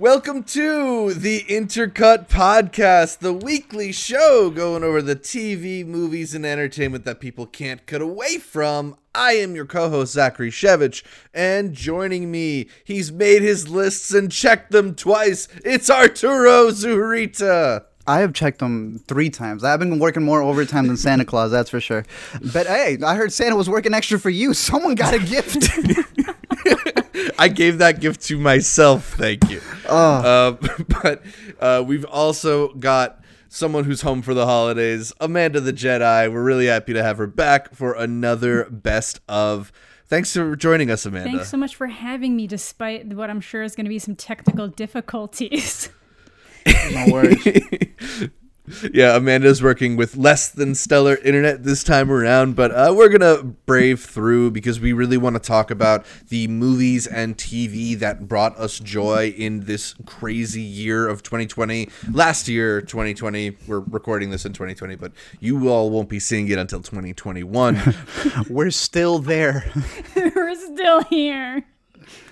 Welcome to the Intercut Podcast, the weekly show going over the TV, movies, and entertainment that people can't cut away from. I am your co host, Zachary Shevich, and joining me, he's made his lists and checked them twice. It's Arturo Zurita. I have checked them three times. I've been working more overtime than Santa Claus, that's for sure. But hey, I heard Santa was working extra for you. Someone got a gift. I gave that gift to myself. Thank you. Uh, but uh, we've also got someone who's home for the holidays, Amanda the Jedi. We're really happy to have her back for another best of. Thanks for joining us, Amanda. Thanks so much for having me, despite what I'm sure is going to be some technical difficulties. no worries. yeah, Amanda's working with less than stellar internet this time around, but uh, we're gonna brave through because we really want to talk about the movies and TV that brought us joy in this crazy year of 2020. Last year, 2020, we're recording this in 2020, but you all won't be seeing it until 2021. We're still there. We're still here.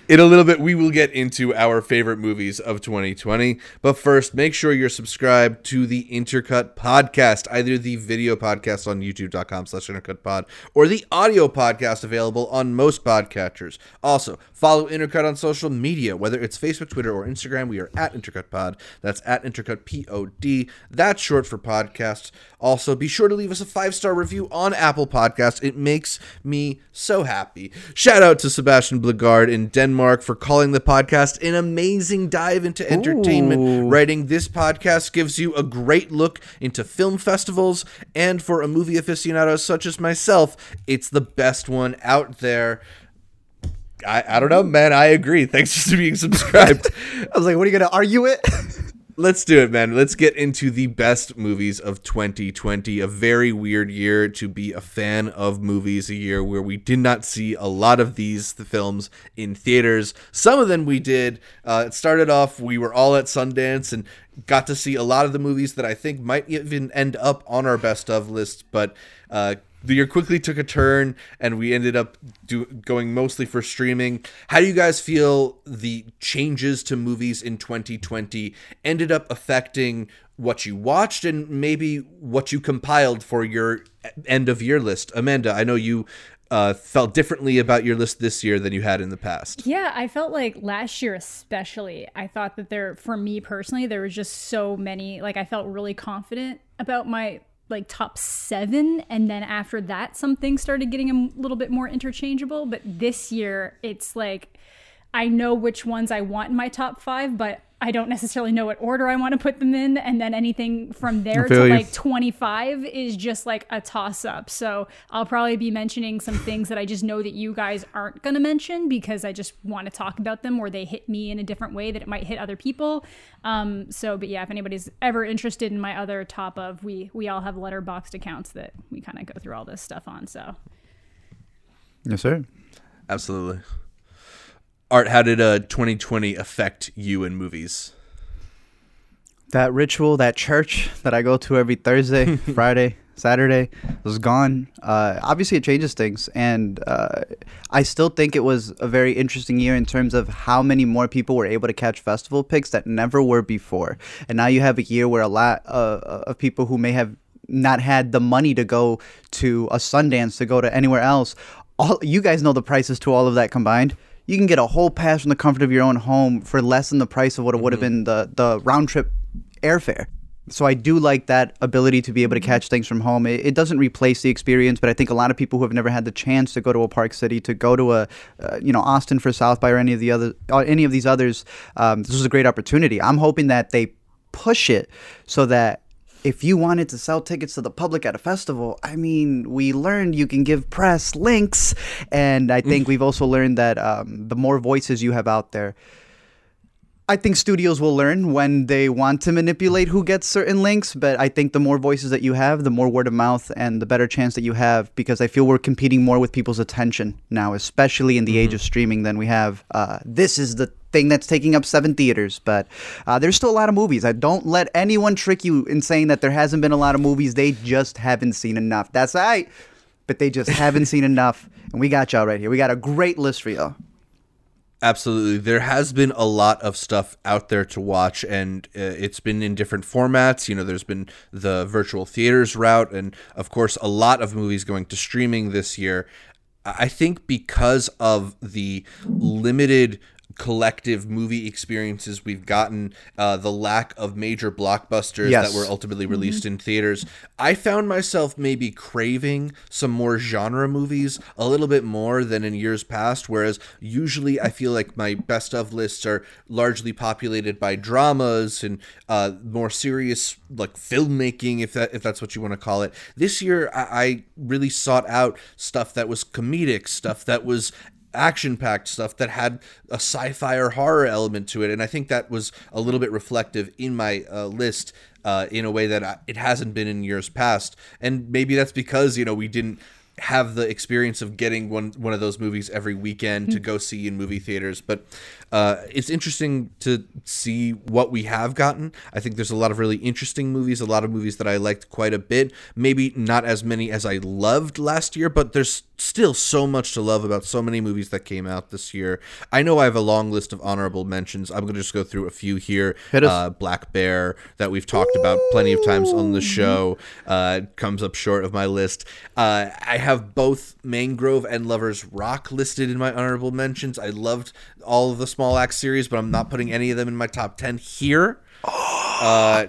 In a little bit, we will get into our favorite movies of 2020. But first, make sure you're subscribed to the Intercut podcast, either the video podcast on youtube.com slash intercutpod or the audio podcast available on most podcatchers. Also, follow Intercut on social media, whether it's Facebook, Twitter, or Instagram. We are at IntercutPod. That's at IntercutPod. That's short for podcast. Also, be sure to leave us a five star review on Apple Podcasts. It makes me so happy. Shout out to Sebastian Bligard in Denmark for calling the podcast an amazing dive into entertainment. Ooh. Writing this podcast gives you a great look into film festivals, and for a movie aficionado such as myself, it's the best one out there. I, I don't know, man. I agree. Thanks for being subscribed. I was like, what are you going to argue it? Let's do it, man. Let's get into the best movies of 2020. A very weird year to be a fan of movies, a year where we did not see a lot of these films in theaters. Some of them we did. Uh, it started off, we were all at Sundance and got to see a lot of the movies that I think might even end up on our best of list, but uh, the year quickly took a turn and we ended up do, going mostly for streaming. How do you guys feel the changes to movies in 2020 ended up affecting what you watched and maybe what you compiled for your end of year list? Amanda, I know you uh, felt differently about your list this year than you had in the past. Yeah, I felt like last year, especially, I thought that there, for me personally, there was just so many. Like, I felt really confident about my like top seven and then after that some things started getting a little bit more interchangeable but this year it's like i know which ones i want in my top five but i don't necessarily know what order i want to put them in and then anything from there to you. like 25 is just like a toss up so i'll probably be mentioning some things that i just know that you guys aren't going to mention because i just want to talk about them or they hit me in a different way that it might hit other people um, so but yeah if anybody's ever interested in my other top of we we all have Letterboxd accounts that we kind of go through all this stuff on so yes, sir. Absolutely. Art, how did uh, 2020 affect you in movies? That ritual, that church that I go to every Thursday, Friday, Saturday was gone. Uh, obviously, it changes things, and uh, I still think it was a very interesting year in terms of how many more people were able to catch festival picks that never were before. And now you have a year where a lot uh, of people who may have not had the money to go to a Sundance to go to anywhere else. All you guys know the prices to all of that combined. You can get a whole pass from the comfort of your own home for less than the price of what it would have been the the round trip airfare. So I do like that ability to be able to catch things from home. It, it doesn't replace the experience, but I think a lot of people who have never had the chance to go to a park city, to go to a, uh, you know, Austin for South by or any of the other, or any of these others, um, this was a great opportunity. I'm hoping that they push it so that if you wanted to sell tickets to the public at a festival, I mean, we learned you can give press links, and I think we've also learned that um, the more voices you have out there, I think studios will learn when they want to manipulate who gets certain links, but I think the more voices that you have, the more word of mouth and the better chance that you have because I feel we're competing more with people's attention now, especially in the age of streaming than we have. Uh, this is the thing that's taking up seven theaters, but uh, there's still a lot of movies. I don't let anyone trick you in saying that there hasn't been a lot of movies. They just haven't seen enough. That's right, but they just haven't seen enough. And we got y'all right here. We got a great list for y'all. Absolutely. There has been a lot of stuff out there to watch, and uh, it's been in different formats. You know, there's been the virtual theaters route, and of course, a lot of movies going to streaming this year. I think because of the limited collective movie experiences we've gotten, uh, the lack of major blockbusters Yes. that were ultimately released in theaters, I found myself maybe craving some more genre movies a little bit more than in years past. Whereas usually I feel like my best of lists are largely populated by dramas and uh, more serious like filmmaking, if that if that's what you want to call it. This year I, I really sought out stuff that was comedic, stuff that was action packed stuff that had a sci-fi or horror element to it and i think that was a little bit reflective in my uh, list uh, in a way that I, it hasn't been in years past. And maybe that's because you know we didn't have the experience of getting one one of those movies every weekend to go see in movie theaters but uh, it's interesting to see what we have gotten. I think there's a lot of really interesting movies a lot of movies that i liked quite a bit. Maybe not as many as i loved last year but there's still so much to love about so many movies that came out this year. I know i have a long list of honorable mentions. I'm going to just go through a few here. Uh, black bear that we've talked about plenty of times on the show uh, comes up short of my list. Uh, i have both mangrove and lovers rock listed in my honorable mentions. I loved all of the small axe series but i'm not putting any of them in my top 10 here uh,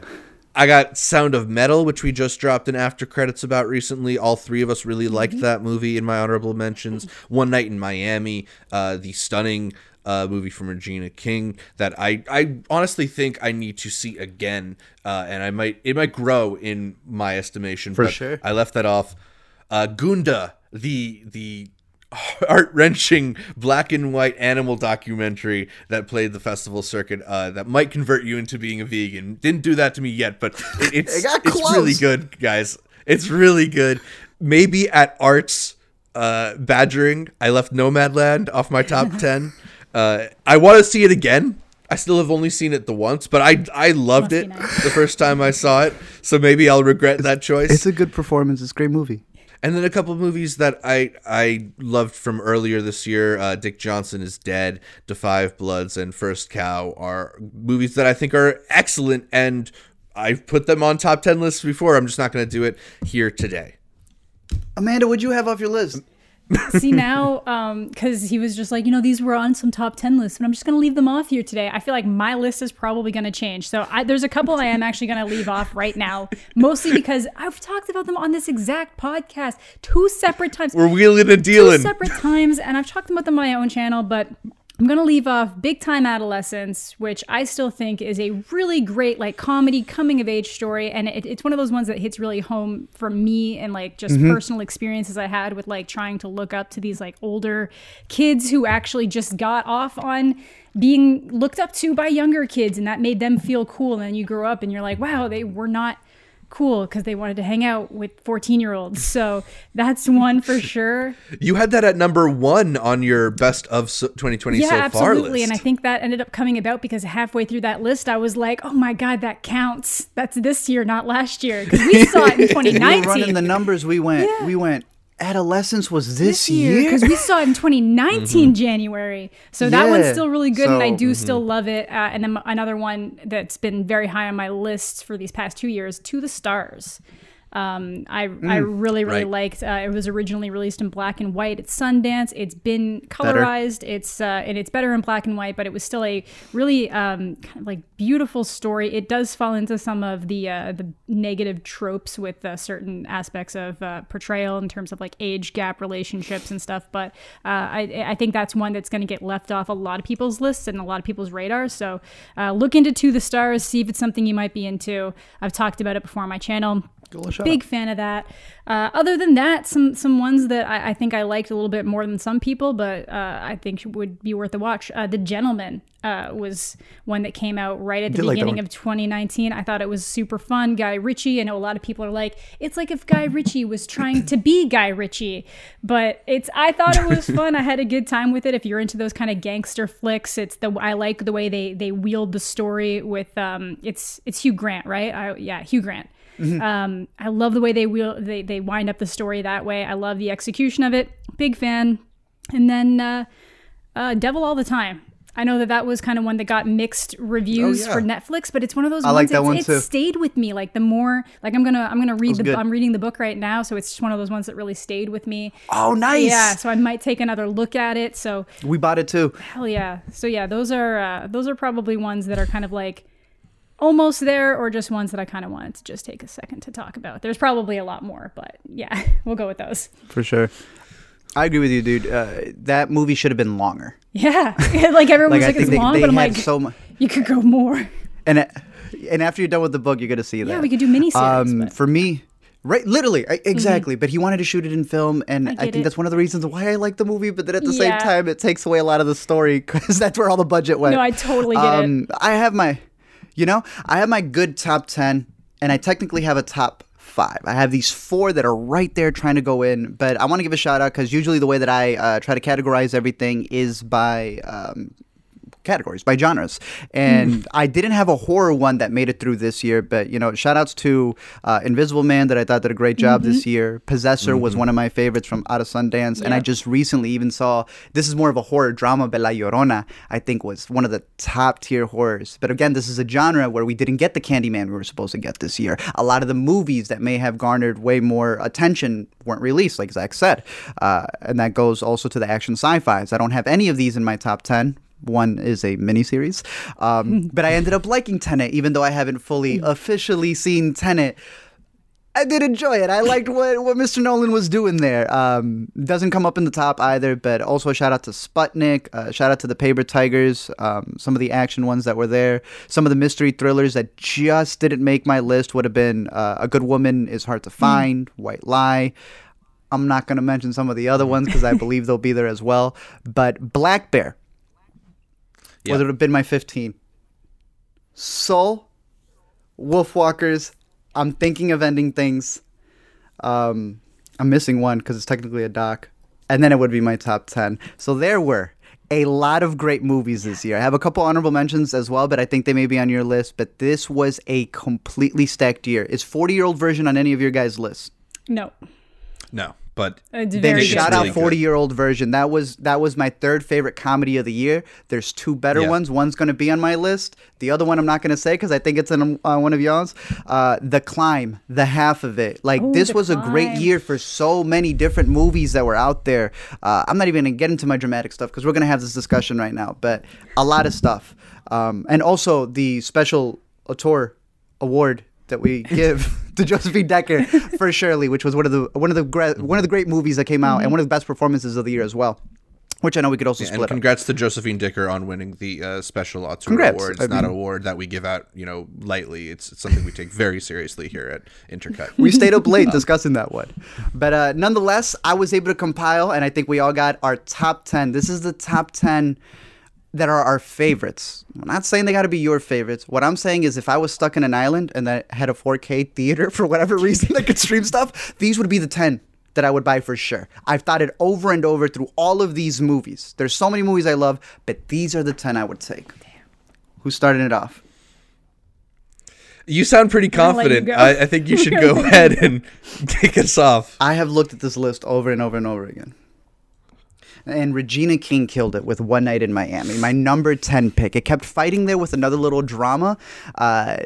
I got Sound of Metal, which we just dropped an after credits about recently. All three of us really liked that movie in my honorable mentions. One Night in Miami, uh, the stunning uh, movie from Regina King that I, I honestly think I need to see again, uh, and I might it might grow in my estimation. For but sure. I left that off. Uh, Gunda, the the heart wrenching black and white animal documentary that played the festival circuit uh, that might convert you into being a vegan. Didn't do that to me yet, but it, it's It got it's really good, guys. It's really good. Maybe at Arts uh, badgering, I left Nomadland off my top ten. Uh, I want to see it again. I still have only seen it the once, but I I loved Must it the first time I saw it. So maybe I'll regret that choice. It's a good performance. It's a great movie. And then a couple of movies that I I loved from earlier this year. Uh, Dick Johnson is Dead, Five Bloods, and First Cow are movies that I think are excellent, and I've put them on top ten lists before. I'm just not going to do it here today. Amanda, what'd you have off your list? See now, um, because he was just like, you know, these were on some top ten lists, but I'm just gonna leave them off here today. I feel like my list is probably gonna change. So I, there's a couple I am actually gonna leave off right now, mostly because I've talked about them on this exact podcast two separate times. We're wheeling and dealing two separate times, and I've talked about them on my own channel, but I'm gonna leave off Big Time Adolescence, which I still think is a really great like comedy coming of age story, and it, it's one of those ones that hits really home for me and like just mm-hmm. personal experiences I had with like trying to look up to these like older kids who actually just got off on being looked up to by younger kids, and that made them feel cool. And then you grow up and you're like, wow, they were not cool because they wanted to hang out with 14 year olds. So that's one for sure. You had that at number one on your best of 2020 Yeah, so far absolutely. And I think that ended up coming about because halfway through that list, I was like, oh my God, that counts. That's this year, not last year. Because we saw it in We were running the numbers. We went. Yeah. We went. Adolescence was this, this year year. because we saw it in 2019 January. So that one's still really good and i So- do still love it uh, and then another one that's been very high on my list for these past two years to the stars um, I, I really really Right. liked uh, it was originally released in black and white. At Sundance. It's been colorized. It's uh, and it's better in black and white but it was still a really um, kind of like beautiful story. It does fall into some of the uh, the negative tropes with uh, certain aspects of uh, portrayal in terms of like age gap relationships and stuff but uh, I, I think that's one that's going to get left off a lot of people's lists and a lot of people's radars so uh, look into to the stars see if it's something you might be into. I've talked about it before on my channel. Go look it big fan of that. Uh, other than that, some some ones that I, I think I liked a little bit more than some people, but uh, I think would be worth a watch. Uh, the Gentleman uh, was one that came out right at the Did like beginning one. of 2019. I thought it was super fun. Guy Ritchie. I know a lot of people are like, it's like if Guy Ritchie was trying to be Guy Ritchie, but it's. I thought it was fun. I had a good time with it. If you're into those kind of gangster flicks, it's the I like the way they they wield the story with. Um, it's it's Hugh Grant, right? I, yeah, Hugh Grant. Um, I love the way they wheel they they wind up the story that way. I love the execution of it. Big fan. And then uh, Uh, Devil All the Time. I know that that was kind of one that got mixed reviews yeah. for Netflix, but it's one of those I ones like that one it too. stayed with me. Like the more, like I'm gonna, I'm gonna read the, good. I'm reading the book right now, so it's just one of those ones that really stayed with me. Oh, nice. Yeah, so I might take another look at it. So We bought it too. hell yeah. So yeah, those are uh, those are probably ones that are kind of like almost there, or just ones that I kind of wanted to just take a second to talk about. There's probably a lot more, but yeah, we'll go with those. For sure. I agree with you, dude. Uh, that movie should have been longer. Yeah, like everyone Like was like, it's they, long, they but I'm like, so much. you could go more. And uh, and after you're done with the book, you're gonna see that. Yeah, we could do miniseries. Um, for me, right? Literally, I- exactly. But he wanted to shoot it in film, and I, get think it. that's one of the reasons why I like the movie. But then at the same time, it takes away a lot of the story because that's where all the budget went. No, I totally get it. um, I have my, you know, I have my good top ten, and I technically have a top five. I have these four that are right there trying to go in, but I want to give a shout out because usually the way that I uh, try to categorize everything is by. Um, categories by genres. And i didn't have a horror one that made it through this year but you know shout outs to uh, invisible man that i thought did a great job this year. Possessor was one of my favorites from out of sundance. And i just recently even saw this is more of a horror drama but la llorona i think was one of the top tier horrors. But again this is a genre where we didn't get the candyman we were supposed to get this year. A lot of the movies that may have garnered way more attention weren't released like zach said. Uh, and that goes also to the action sci-fis. I don't have any of these in my top 10 one is a miniseries. Um, but I ended up liking Tenet, even though I haven't fully officially seen Tenet. I did enjoy it. I liked what, what Mr. Nolan was doing there. Um, doesn't come up in the top either, but also a shout out to Sputnik, uh, shout out to the Paper Tigers, um, some of the action ones that were there, some of the mystery thrillers that just didn't make my list would have been uh, A Good Woman is Hard to Find, White Lie. I'm not going to mention some of the other ones because I believe they'll be there as well. But Black Bear Yeah. would have been my 15. Soul, Wolfwalkers. I'm thinking of ending things. Um, I'm missing one because it's technically a doc, and then it would be my top 10. So there were a lot of great movies this year. I have a couple honorable mentions as well, but I think they may be on your list. But this was a completely stacked year. Is 40 year old version on any of your guys' lists? no, No, but it's Then very It's shout good. out really good. 40 year old version. That was that was my third favorite comedy of the year. There's two better Yeah. ones. One's going to be on my list. The other one I'm not going to say because I think it's in uh, one of y'all's. Uh, the Climb, the half of it. Like Ooh, this The was a great year for so many different movies that were out there. Uh, I'm not even going to get into my dramatic stuff because we're going to have this discussion right now. But a lot of stuff, um, and also the special auteur award that we give to Josephine Decker for Shirley, which was one of the one of the gra- one of the great movies that came out and one of the best performances of the year as well. Which I know we could also and split up. congrats to Josephine Decker on winning the uh, special auteur Congrats. award. It's I not an award that we give out, you know, lightly. It's, it's something we take very seriously here at Intercut. We stayed up late discussing that one. But uh, nonetheless, I was able to compile, and I think we all got our top 10. This is the top 10 that are our favorites. I'm not saying they got to be your favorites. What I'm saying is if I was stuck in an island and that had a 4K theater for whatever reason that could stream stuff, these would be the 10 that I would buy for sure. I've thought it over and over through all of these movies. There's so many movies I love, but these are the 10 I would take. Who's starting it off? You sound pretty gonna let you confident. I, I think you should go ahead and kick us off. I have looked at this list over and over and over again. And Regina King killed it with One Night in Miami, my number 10 pick. It kept fighting there with another little drama uh,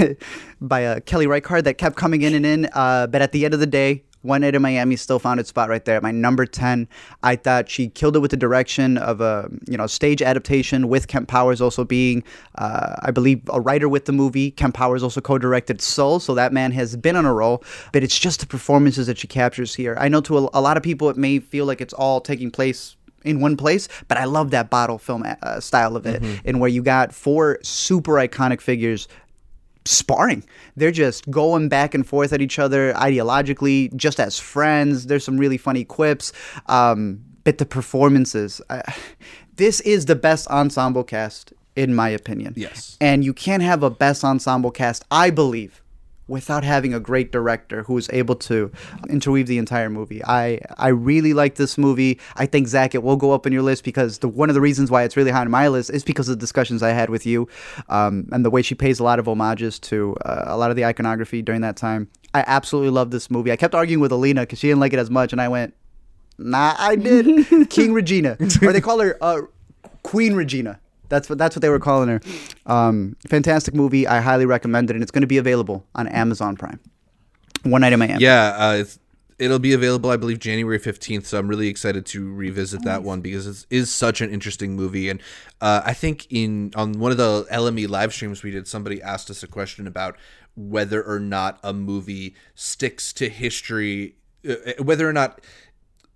by uh, Kelly Reichardt that kept coming in and in. Uh, but at the end of the day, One Night in Miami still found its spot right there at my number 10. I thought she killed it with the direction of a you know stage adaptation with Kemp Powers also being, uh, I believe, a writer with the movie. Kemp Powers also co-directed Soul, so that man has been on a roll. But it's just the performances that she captures here. I know to a, a lot of people it may feel like it's all taking place in one place, but I love that bottle film uh, style of it, and where you got four super iconic figures sparring. They're just going back and forth at each other ideologically, just as friends. There's some really funny quips. Um, but the performances, I, this is the best ensemble cast, in my opinion. Yes. And you can't have a best ensemble cast, I believe, without having a great director who is able to interweave the entire movie. I I really like this movie. I think Zach, it will go up on your list because the one of the reasons why it's really high on my list is because of the discussions I had with you, um, and the way she pays a lot of homages to uh, a lot of the iconography during that time. I absolutely love this movie. I kept arguing with Alina because she didn't like it as much, and I went, Nah, I did. King Regina, or they call her uh, Queen Regina. That's what that's what they were calling her. Um, fantastic movie. I highly recommend it, and it's going to be available on Amazon Prime. One Night in Miami. Yeah, uh, it's, it'll be available, I believe, January fifteenth. So I'm really excited to revisit that one because it is such an interesting movie. And uh, I think in on one of the LME live streams we did, somebody asked us a question about whether or not a movie sticks to history, uh, whether or not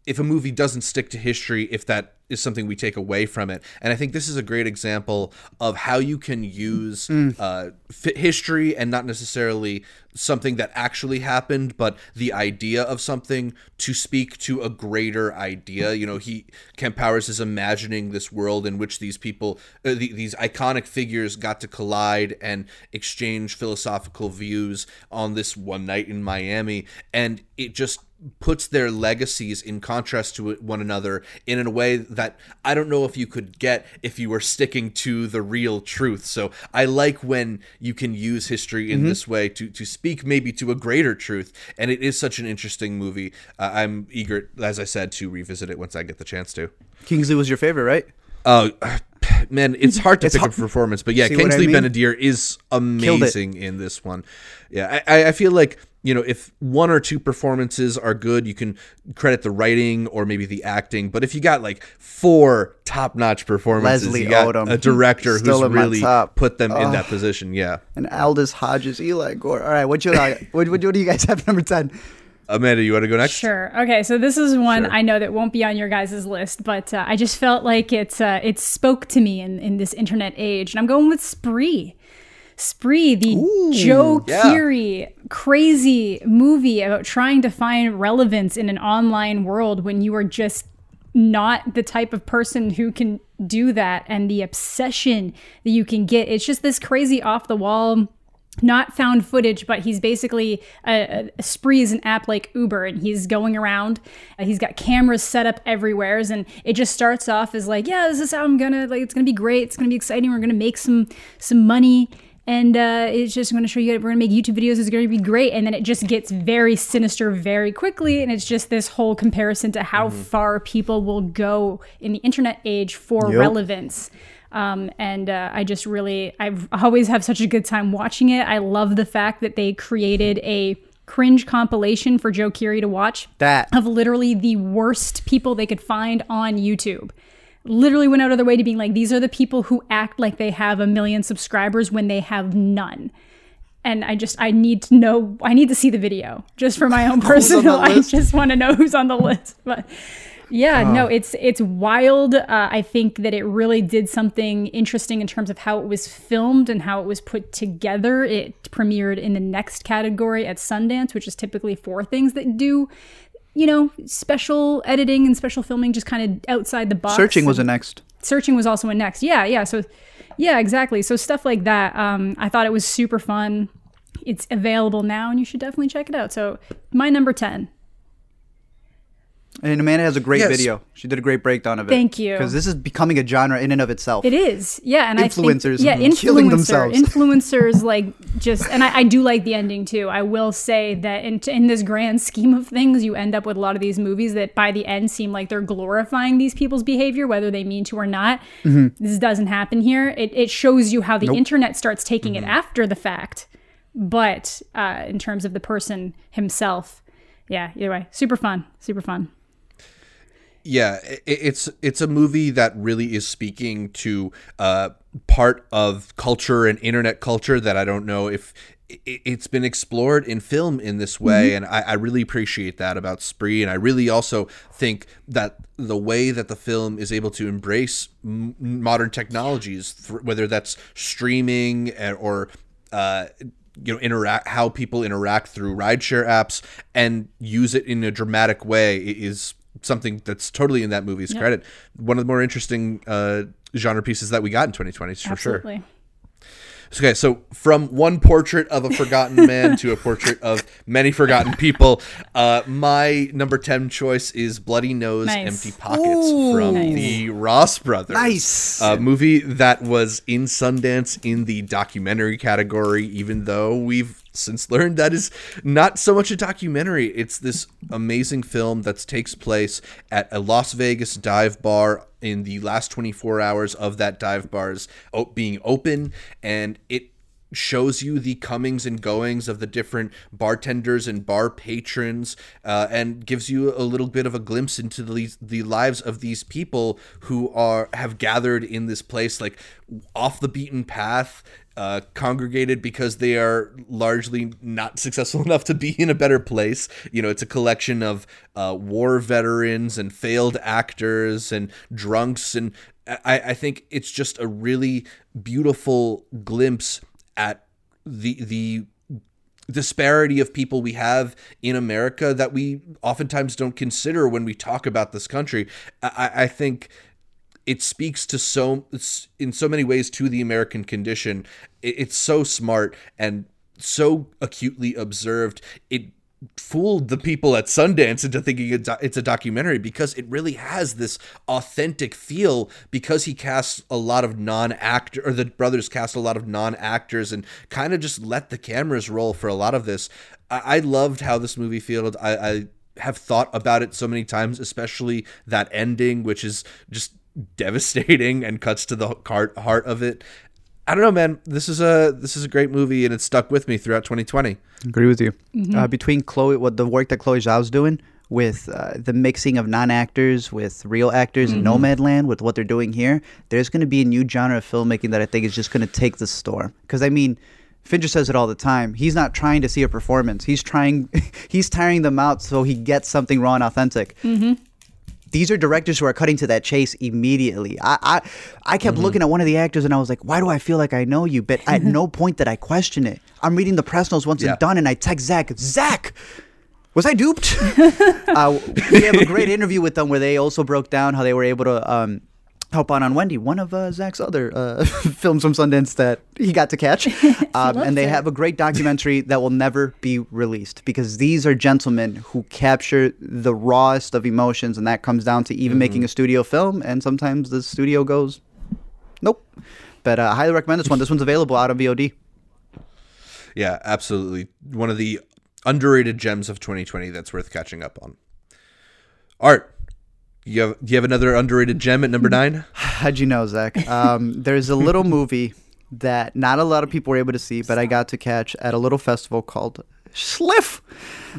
if a movie doesn't stick to history, if that is something we take away from it. And I think this is a great example of how you can use uh, fi- history and not necessarily something that actually happened, but the idea of something to speak to a greater idea. You know, he Kemp Powers is imagining this world in which these people, uh, the, these iconic figures, got to collide and exchange philosophical views on this one night in Miami, and it just puts their legacies in contrast to one another in a way that I don't know if you could get if you were sticking to the real truth. So I like when you can use history in this way to to speak maybe to a greater truth, and it is such an interesting movie. Uh, I'm eager, as I said, to revisit it once I get the chance to. Kingsley was your favorite, right? Oh. Man, it's hard to It's pick hard- a performance, but yeah, See what I Kingsley mean? Ben-Adir is amazing in this one. Yeah, I, I- feel like you know if one or two performances are good, you can credit the writing or maybe the acting. But if you got like four top-notch performances, Leslie you got Odom. a director who's really put them in that position. Yeah, And Aldis Hodges, Eli Goree. All right, what you like? what, what, what do you guys have number ten? Amanda, you want to go next? Sure. Okay, so this is one Sure. I know that won't be on your guys' list, but uh, I just felt like it's uh, it spoke to me in, in this internet age, and I'm going with Spree. Spree, the Joe yeah. Keery crazy movie about trying to find relevance in an online world when you are just not the type of person who can do that and the obsession that you can get. It's just this crazy off the wall not found footage, but he's basically a, a spree is an app like Uber, and he's going around. Uh, he's got cameras set up everywhere, and it just starts off as like, yeah, this is how I'm gonna like. It's gonna be great. It's gonna be exciting. We're gonna make some some money. And uh, it's just to show you we're to make YouTube videos. It's to be great. And then it just gets very sinister very quickly. And it's just this whole comparison to how far people will go in the internet age for Yep. relevance. Um, and uh, I just really, I've always have such a good time watching it. I love the fact that they created a cringe compilation for Joe Keery to watch That. of literally the worst people they could find on YouTube. Literally went out of their way to being like, these are the people who act like they have a million subscribers when they have none. And I just, I need to know, I need to see the video just for my own personal. I just want to know who's on the list. But yeah, no, it's it's wild. Uh, I think that it really did something interesting in terms of how it was filmed and how it was put together. It premiered in the next category at Sundance, which is typically for things that do, you know, special editing and special filming, just kind of outside the box. Searching was a next. searching was also a next yeah yeah so yeah exactly so stuff like that um, i thought it was super fun it's available now and you should definitely check it out so my number 10 And Amanda has a great Yes. video. She did a great breakdown of it. Thank you. Because this is becoming a genre in and of itself. It is, yeah, and Influencers I think, yeah, mhm, killing themselves. influencers, like just, and I, I do like the ending too. I will say that in in this grand scheme of things, you end up with a lot of these movies that by the end seem like they're glorifying these people's behavior, whether they mean to or not. Mm-hmm. This doesn't happen here. It it shows you how the internet starts taking Mm-hmm. it after the fact, but uh, in terms of the person himself, yeah. Either way, super fun, super fun. Yeah it's it's a movie that really is speaking to uh part of culture and internet culture that i don't know if it's been explored in film in this way and I, I really appreciate that about spree and i really also think that the way that the film is able to embrace m- modern technologies th- whether that's streaming eh, or uh you know interact how people interact through rideshare apps and use it in a dramatic way is something that's totally in that movie's credit one of the more interesting uh genre pieces that we got in 2020 for sure Okay, so from one portrait of a forgotten man to a portrait of many forgotten people, uh, my number 10 choice is Bloody Nose, Nice. Empty Pockets from Nice. the Ross Brothers. Nice. A movie that was in Sundance in the documentary category, even though we've since learned that is not so much a documentary. It's this amazing film that takes place at a Las Vegas dive bar in the last 24 hours of that dive bar's being open, and it shows you the comings and goings of the different bartenders and bar patrons uh, and gives you a little bit of a glimpse into the, the lives of these people who are have gathered in this place like off the beaten path uh, congregated because they are largely not successful enough to be in a better place. You know, it's a collection of uh, war veterans and failed actors and drunks. And I, I think it's just a really beautiful glimpse at the the disparity of people we have in America that we oftentimes don't consider when we talk about this country. I, I think it speaks to so in so many ways to the American condition. It's so smart and so acutely observed. It fooled the people at Sundance into thinking it's a documentary because it really has this authentic feel because he casts a lot of non-actor or the brothers cast a lot of non-actors and kind of just let the cameras roll for a lot of this. I, I loved how this movie felt. I, I have thought about it so many times, especially that ending, which is just devastating and cuts to the heart heart of it. I don't know, man. This is a this is a great movie, and it stuck with me throughout 2020. Agree with you. Mm-hmm. Uh, between Chloe, what the work that Chloe Zhao's doing with uh, the mixing of non-actors with real actors mm-hmm. in Nomadland, with what they're doing here, there's going to be a new genre of filmmaking that I think is just going to take the storm. Because I mean, Fincher says it all the time. He's not trying to see a performance. He's trying, he's tiring them out so he gets something raw and authentic. Mm-hmm these are directors who are cutting to that chase immediately. I I, I kept mm-hmm. looking at one of the actors and I was like, why do I feel like I know you? But at no point did I question it. I'm reading the press notes once yeah. it's done and I text Zach, Zach, was I duped? uh, we have a great interview with them where they also broke down how they were able to um, help out on Wendy, one of uh, Zach's other uh, films from Sundance that he got to catch. Um, and they it. have a great documentary that will never be released because these are gentlemen who capture the rawest of emotions, and that comes down to even mm-hmm. making a studio film. And sometimes the studio goes, nope. But uh, I highly recommend this one. This one's available out of VOD. Yeah, absolutely. One of the underrated gems of 2020 that's worth catching up on. Art, you have do you have another underrated gem at number nine? How'd you know, Zach? Um, there's a little movie that not a lot of people were able to see, but I got to catch at a little festival called Sliff.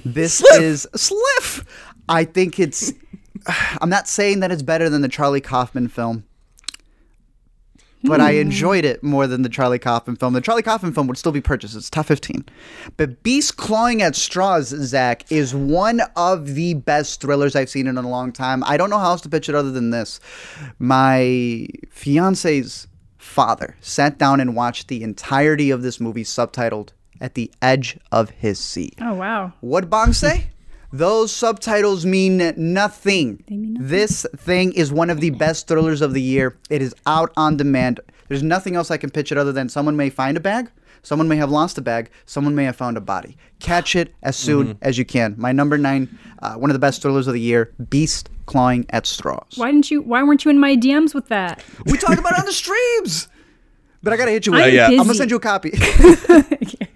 This Sliff. is Sliff. I think it's. I'm not saying that it's better than the Charlie Kaufman film, but I hmm. enjoyed it more than the Charlie Kaufman film. The Charlie Kaufman film would still be purchased. It's top 15. But Beast Clawing at Straws, Zach, is one of the best thrillers I've seen in a long time. I don't know how else to pitch it other than this. My fiance's father sat down and watched the entirety of this movie subtitled At the Edge of His Seat. Oh, wow. What Bong say? Those subtitles mean nothing. mean nothing. This thing is one of the best thrillers of the year. It is out on demand. There's nothing else I can pitch it other than someone may find a bag, someone may have lost a bag, someone may have found a body. Catch it as soon mm-hmm. as you can. My number nine, uh, one of the best thrillers of the year, Beast Clawing at Straws. Why didn't you? Why weren't you in my DMs with that? We talked about it on the streams. But I gotta hit you with I'm it. Yeah. I'm gonna send you a copy.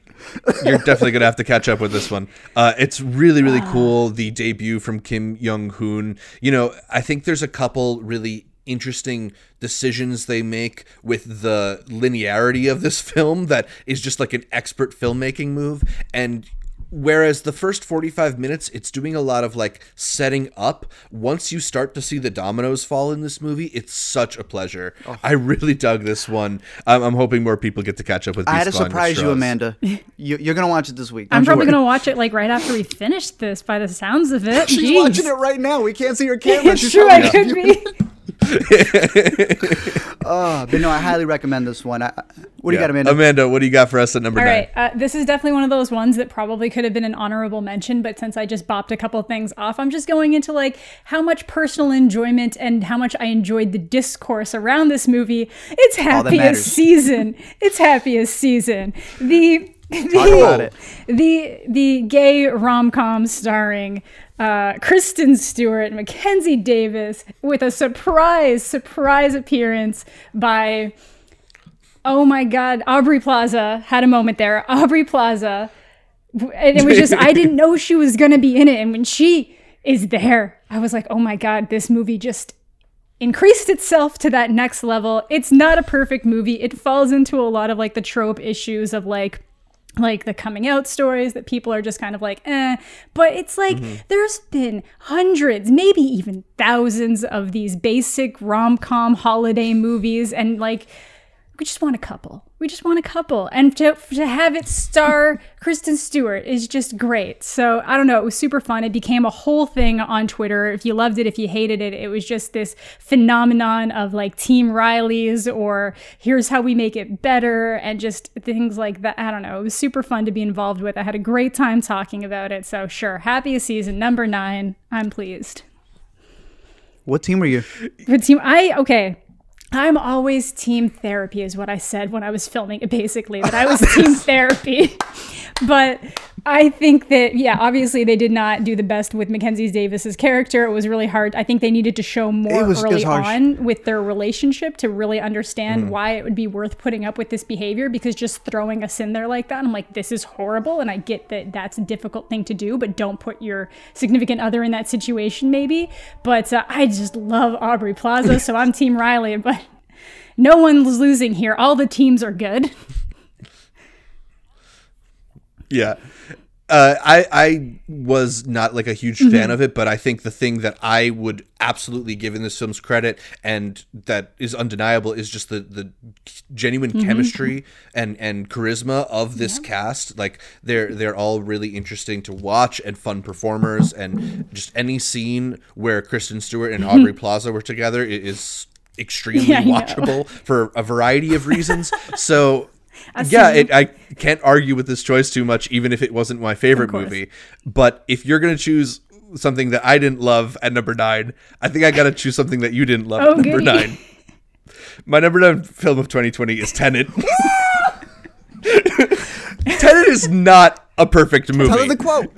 You're definitely gonna have to catch up with this one. Uh, it's really, really cool. The debut from Kim Young Hoon. You know, I think there's a couple really interesting decisions they make with the linearity of this film that is just like an expert filmmaking move and Whereas the first 45 minutes, it's doing a lot of like setting up. Once you start to see the dominoes fall in this movie, it's such a pleasure. Oh. I really dug this one. I'm, I'm, hoping more people get to catch up with. I had to surprise you, Amanda. you, are gonna watch it this week. I'm probably gonna watch it like right after we finish this. By the sounds of it, she's Jeez. watching it right now. We can't see her camera. it's true. I could be. oh, but no, I highly recommend this one. I, what do you got, Amanda? Amanda, what do you got for us at number All nine? All right, uh, this is definitely one of those ones that probably could have been an honorable mention, but since I just bopped a couple things off, I'm just going into like how much personal enjoyment and how much I enjoyed the discourse around this movie. It's happiest season. It's happiest season. The the, the the gay rom com starring uh, Kristen Stewart, Mackenzie Davis, with a surprise, surprise appearance by, oh my God, Aubrey Plaza had a moment there. Aubrey Plaza and it was just I didn't know she was gonna be in it, and when she is there, I was like, oh my god, this movie just increased itself to that next level. It's not a perfect movie. It falls into a lot of like the trope issues of like like the coming out stories that people are just kind of like, eh. But it's like there's been hundreds, maybe even thousands of these basic rom com holiday movies, and like we just want a couple. We just want a couple. And to, to have it star Kristen Stewart is just great. So I don't know. It was super fun. It became a whole thing on Twitter. If you loved it, if you hated it, it was just this phenomenon of like Team Riley's or here's how we make it better and just things like that. I don't know. It was super fun to be involved with. I had a great time talking about it. So sure, happiest season, number nine. I'm pleased. What team were you? But team, I okay. I'm always team therapy, is what I said when I was filming it. Basically, that I was team therapy. But I think that yeah, obviously they did not do the best with Mackenzie Davis's character. It was really hard. I think they needed to show more was- early on with their relationship to really understand Mm-hmm. why it would be worth putting up with this behavior. Because just throwing us in there like that, I'm like, this is horrible, and I get that that's a difficult thing to do, but don't put your significant other in that situation, maybe. But uh, I just love Aubrey Plaza, so I'm Team Riley, but. No one's losing here. All the teams are good. Yeah. Uh, I I was not like a huge Mm-hmm. fan of it, but I think the thing that I would absolutely give in this film's credit and that is undeniable is just the the genuine Mm-hmm. chemistry and and charisma of this cast. Like they're they're all really interesting to watch and fun performers, and just any scene where Kristen Stewart and Aubrey Plaza were together is extremely Yeah, watchable for a variety of reasons. so. Yeah, it, I can't argue with this choice too much, even if it wasn't my favorite movie. But if you're gonna choose something that I didn't love at number nine, I think I gotta choose something that you didn't love Oh, at number goody. nine. My number nine film of 2020 is Tenet. Tenet is not a perfect movie. Tell her the quote.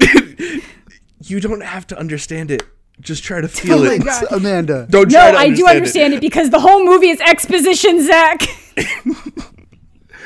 you don't have to understand it. Just try to oh feel Oh my it. God, Amanda. Don't No, try to I do understand understand it. because the whole movie is exposition, Zach.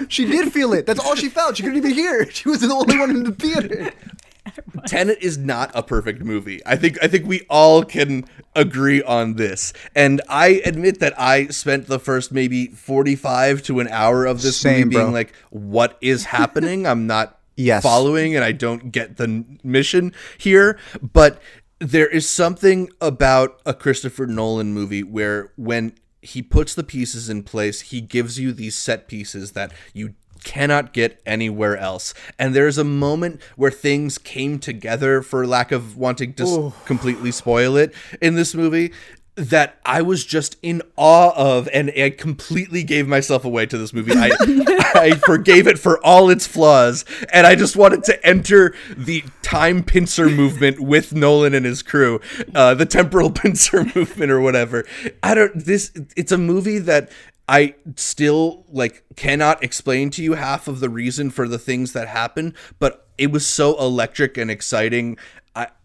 She did feel it. That's all she felt. She couldn't even hear. She was the only one in the theater. Tenet is not a perfect movie. I think I think we all can agree on this. And I admit that I spent the first maybe 45 to an hour of this Same, movie being bro. like what is happening? I'm not Yes. following and I don't get the mission here, but there is something about a Christopher Nolan movie where when he puts the pieces in place, he gives you these set pieces that you cannot get anywhere else. And there's a moment where things came together for lack of wanting to s- completely spoil it in this movie that I was just in awe of and I completely gave myself away to this movie. I I forgave it for all its flaws and I just wanted to enter the time pincer movement with Nolan and his crew. Uh, the temporal pincer movement or whatever. I don't this it's a movie that I still like cannot explain to you half of the reason for the things that happen, but it was so electric and exciting.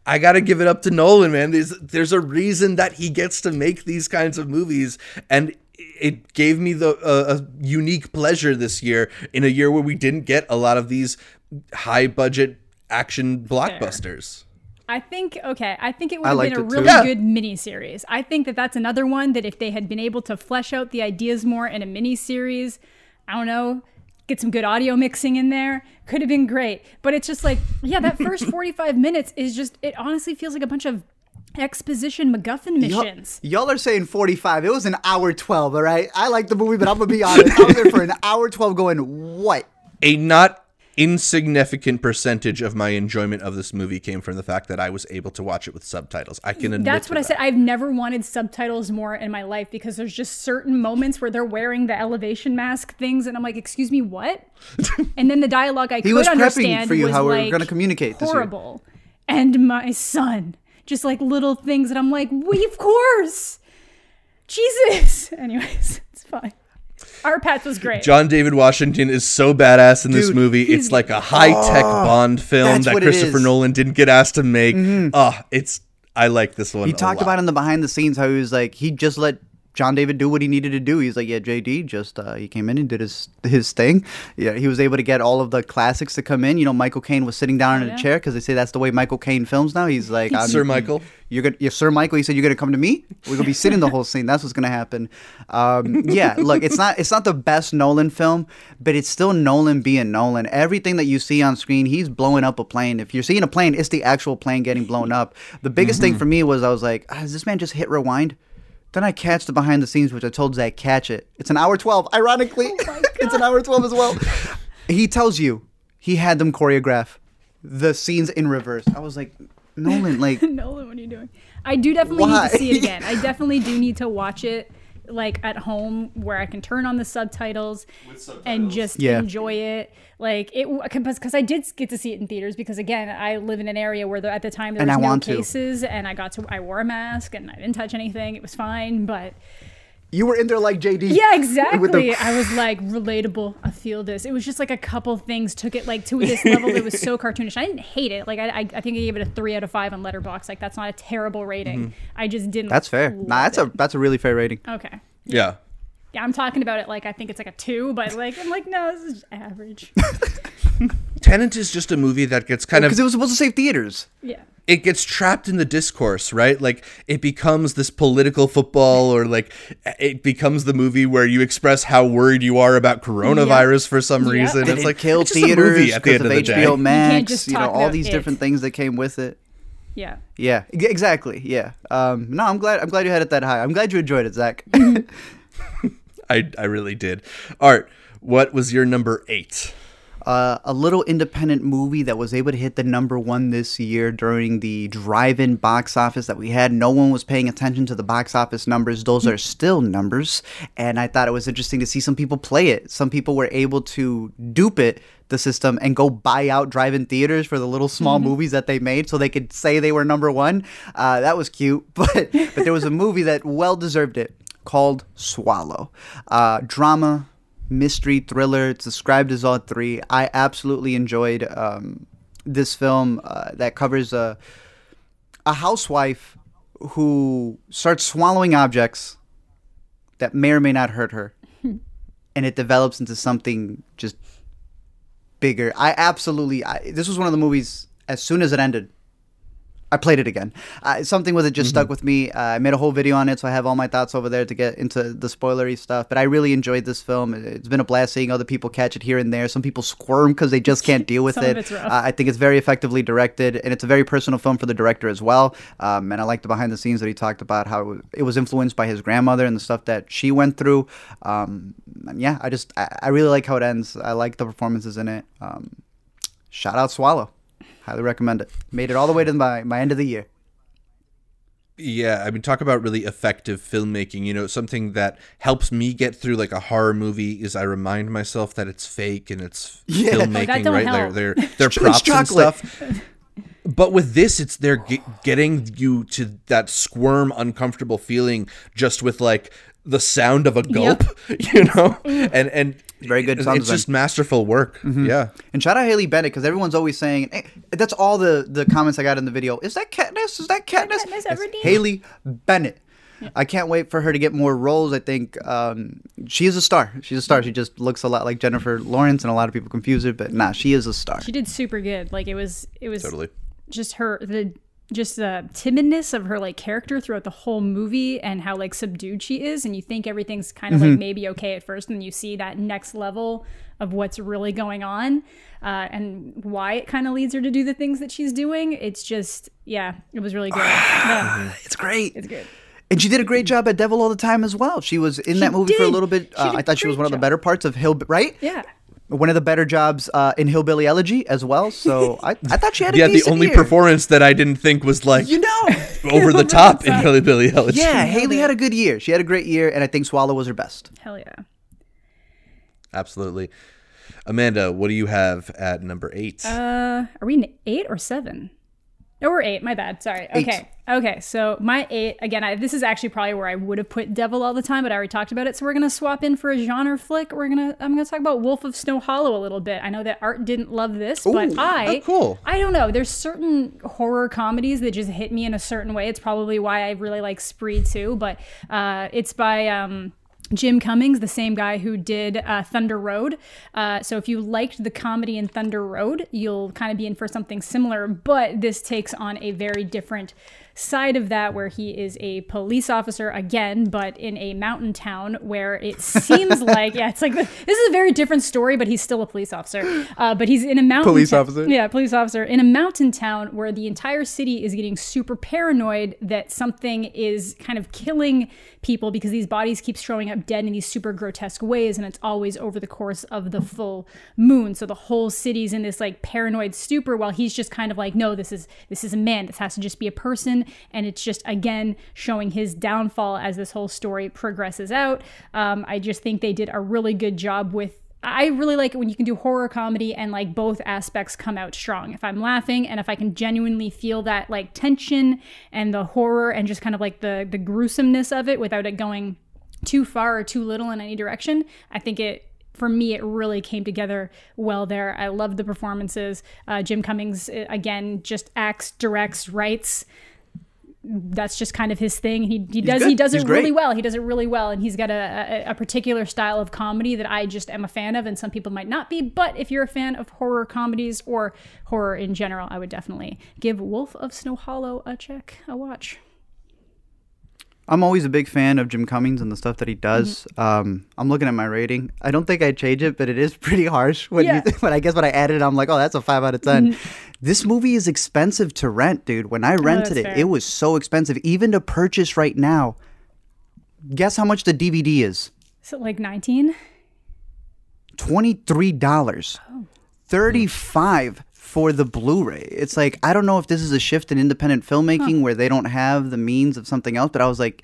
I I got to give it up to Nolan, man. There's there's a reason that he gets to make these kinds of movies and it gave me the uh, a unique pleasure this year in a year where we didn't get a lot of these high budget action blockbusters. I think okay. I think it would have been a it too. really Yeah. good miniseries. I think that that's another one that if they had been able to flesh out the ideas more in a miniseries, I don't know, get some good audio mixing in there, could have been great. But it's just like, yeah, that first forty-five minutes is just. It honestly feels like a bunch of exposition MacGuffin Y'all, missions. y'all are saying 45. It was an hour 12, all right? I like the movie, but I'm going to be honest. I was there for an hour 12 going, what? a not insignificant percentage of my enjoyment of this movie came from the fact that I was able to watch it with subtitles. I can admit That's to what I that. said. I've never wanted subtitles more in my life because there's just certain moments where they're wearing the elevation mask things, and I'm like, "Excuse me, what?" and then the dialogue I could was prepping understand for you was how we are like gonna communicate this horrible. And my son, just like little things that I'm like, "We of course." Jesus. Anyways, it's fine. Our Pats was great. John David Washington is so badass in this Dude, movie. It's like a high tech Bond film that Christopher. Nolan didn't get asked to make. Ah, it's I like this one. He talked about in the behind the scenes how he was like, he just let John David do what he needed to do. He's like, yeah, JD just uh, he came in and did his his thing. Yeah, he was able to get all of the classics to come in. You know, Michael Caine was sitting down in yeah. a chair because they say that's the way Michael Caine films now. He's like, I'm- Sir Michael. you're gonna, yeah, Sir Michael. He said you're gonna come to me. We're gonna be sitting the whole scene. That's what's gonna happen. Um, yeah, look, it's not it's not the best Nolan film, but it's still Nolan being Nolan. Everything that you see on screen, he's blowing up a plane. If you're seeing a plane, it's the actual plane getting blown up. The biggest thing for me was I was like, ah, does this man just hit rewind? Then I catch the behind the scenes, which I told Zach catch it. It's an hour twelve. Ironically, oh it's an hour twelve as well. He tells you he had them choreograph the scenes in reverse. I was like, Nolan, like Nolan, what are you doing? I do definitely Why? need to see it again. I definitely do need to watch it like at home where I can turn on the subtitles, and just Yeah. enjoy it. Like it because I did get to see it in theaters because again I live in an area where the, at the time there was no want to. cases and I got to I wore a mask and I didn't touch anything. It was fine, but you were in there like JD. yeah, With exactly. the- I was like relatable. I feel this. It was just like a couple things took it like to this level that was so cartoonish. I didn't hate it. Like I, I, I think I gave it a three out of five on Letterboxd. Like that's not a terrible rating. I just didn't. Mm-hmm. That's fair. Nah, that's a that's a really fair rating. okay. Yeah. Yeah, I'm talking about it like I think it's like a two, but like I'm like no, this is average. Tenet is just a movie that gets kind of Because it was supposed to save theaters. yeah. It gets trapped in the discourse, right? Like it becomes this political football, or like it becomes the movie where you express how worried you are about coronavirus for some Yep. reason. And It's it like killed it's just a theaters movie at the because end of of the HBO day. Max. just You, know all these it. different things that came with it. Yeah. Yeah, exactly. Yeah. Um, no, I'm glad. I'm glad you had it that high. I'm glad you enjoyed it, Zach. I I really did. Art, what was your number eight? Uh, a little independent movie that was able to hit the number one this year during the drive-in box office that we had. No one was paying attention to the box office numbers; those are still numbers. And I thought it was interesting to see some people play it. Some people were able to dupe it, the system, and go buy out drive-in theaters for the little small movies that they made, so they could say they were number one. Uh, that was cute, but but there was a movie that well deserved it called Swallow, uh, drama mystery thriller. It's described as all three. I absolutely enjoyed um, this film uh, that covers a a housewife who starts swallowing objects that may or may not hurt her, and it develops into something just bigger. I absolutely. I, this was one of the movies. As soon as it ended, I played it again. Uh, something with it just stuck with me. Uh, I made a whole video on it, so I have all my thoughts over there to get into the spoilery stuff. But I really enjoyed this film. It- It's been a blast seeing other people catch it here and there. Some people squirm because they just can't deal with Some of it. it's rough. Uh, I think it's very effectively directed, and it's a very personal film for the director as well. Um, and I like the behind the scenes that he talked about how it was- it was influenced by his grandmother and the stuff that she went through. Um, and yeah, I just I, I really like how it ends. I like the performances in it. Um, shout out Swallow. Highly recommend it. Made it all the way to my, my end of the year. Yeah, I mean, talk about really effective filmmaking. You know, something that helps me get through like a horror movie is I remind myself that it's fake and it's Yeah. Oh, filmmaking, don't right? help. They're they're they're It's props and stuff. But with this, it's they're ge- getting you to that squirm, uncomfortable feeling just with like the sound of a gulp, you know, mm. and and Very good It's sound just masterful work. Yeah. And shout out Haley Bennett because everyone's always saying hey, that's all the the comments I got in the video. Is that Katniss? Is that Katniss? Katniss It's Everdeen? Haley Bennett. I can't wait for her to get more roles. I think um, she is a star. She's a star. She just looks a lot like Jennifer Lawrence, and a lot of people confuse her. But nah, she is a star. She did super good. Like it was it was Totally. just her the just the timidness of her like character throughout the whole movie and how like subdued she is and you think everything's kind of like maybe okay at first and then you see that next level of what's really going on uh, and why it kind of leads her to do the things that she's doing it's just yeah it was really good yeah, It's great. it's good And she did a great job at Devil All the Time as well. She was in that movie for a little bit. Uh, I thought she was one of the better parts of Hill, right? yeah One of the better jobs uh, in Hillbilly Elegy as well. So I, I thought she had a Yeah, the only year. performance that I didn't think was like You know. over the top in Billy Billy Elegy. Yeah, Haley had a good year. She had a great year, and I think Swallow was her best. hell yeah Absolutely. Amanda, what do you have at number eight? uh are we in eight or seven Oh, we're eight. My bad. Sorry. Okay. Okay. So my eight again. I, this is actually probably where I would have put Devil all the time, but I already talked about it. So we're gonna swap in for a genre flick. We're gonna. I'm gonna talk about Wolf of Snow Hollow a little bit. I know that Art didn't love this, but I. oh, cool. I don't know. There's certain horror comedies that just hit me in a certain way. It's probably why I really like Spree too. But uh, it's by. Um, Jim Cummings, the same guy who did uh, Thunder Road. Uh, so if you liked the comedy in Thunder Road, you'll kind of be in for something similar, but this takes on a very different side of that where he is a police officer again, but in a mountain town where it seems like, yeah, it's like this is a very different story, but he's still a police officer. Uh, but he's in a mountain Police ta- officer? Yeah, police officer in a mountain town where the entire city is getting super paranoid that something is kind of killing people because these bodies keep showing up dead in these super grotesque ways and it's always over the course of the full moon so the whole city's in this like paranoid stupor while he's just kind of like no this is this is a man this has to just be a person and it's just again showing his downfall as this whole story progresses out um, i just think they did a really good job with I really like it when you can do horror comedy and like both aspects come out strong. If I'm laughing and if I can genuinely feel that like tension and the horror and just kind of like the the gruesomeness of it without it going too far or too little in any direction, I think it for me it really came together well there. I love the performances. Uh, Jim Cummings uh, again just acts, directs, writes that's just kind of his thing. He, he does he does He's it really well. He does it really well, and he's got a, a, a particular style of comedy that I just am a fan of, and some people might not be. But if you're a fan of horror comedies or horror in general, I would definitely give Wolf of Snow Hollow a check, a watch. I'm always a big fan of Jim Cummings and the stuff that he does. Mm-hmm. Um, I'm looking at my rating. I don't think I'd change it, but it is pretty harsh. When Yeah. you, when I guess when I added it, I'm like, oh, that's a five out of 10 This movie is expensive to rent, dude. When I rented it, Oh, fair. it was so expensive, even to purchase right now. Guess how much the DVD is? So like 19. twenty-three dollars, Oh. thirty-five for the Blu-ray. It's like I don't know if this is a shift in independent filmmaking where they don't have the means of something else, but I was like,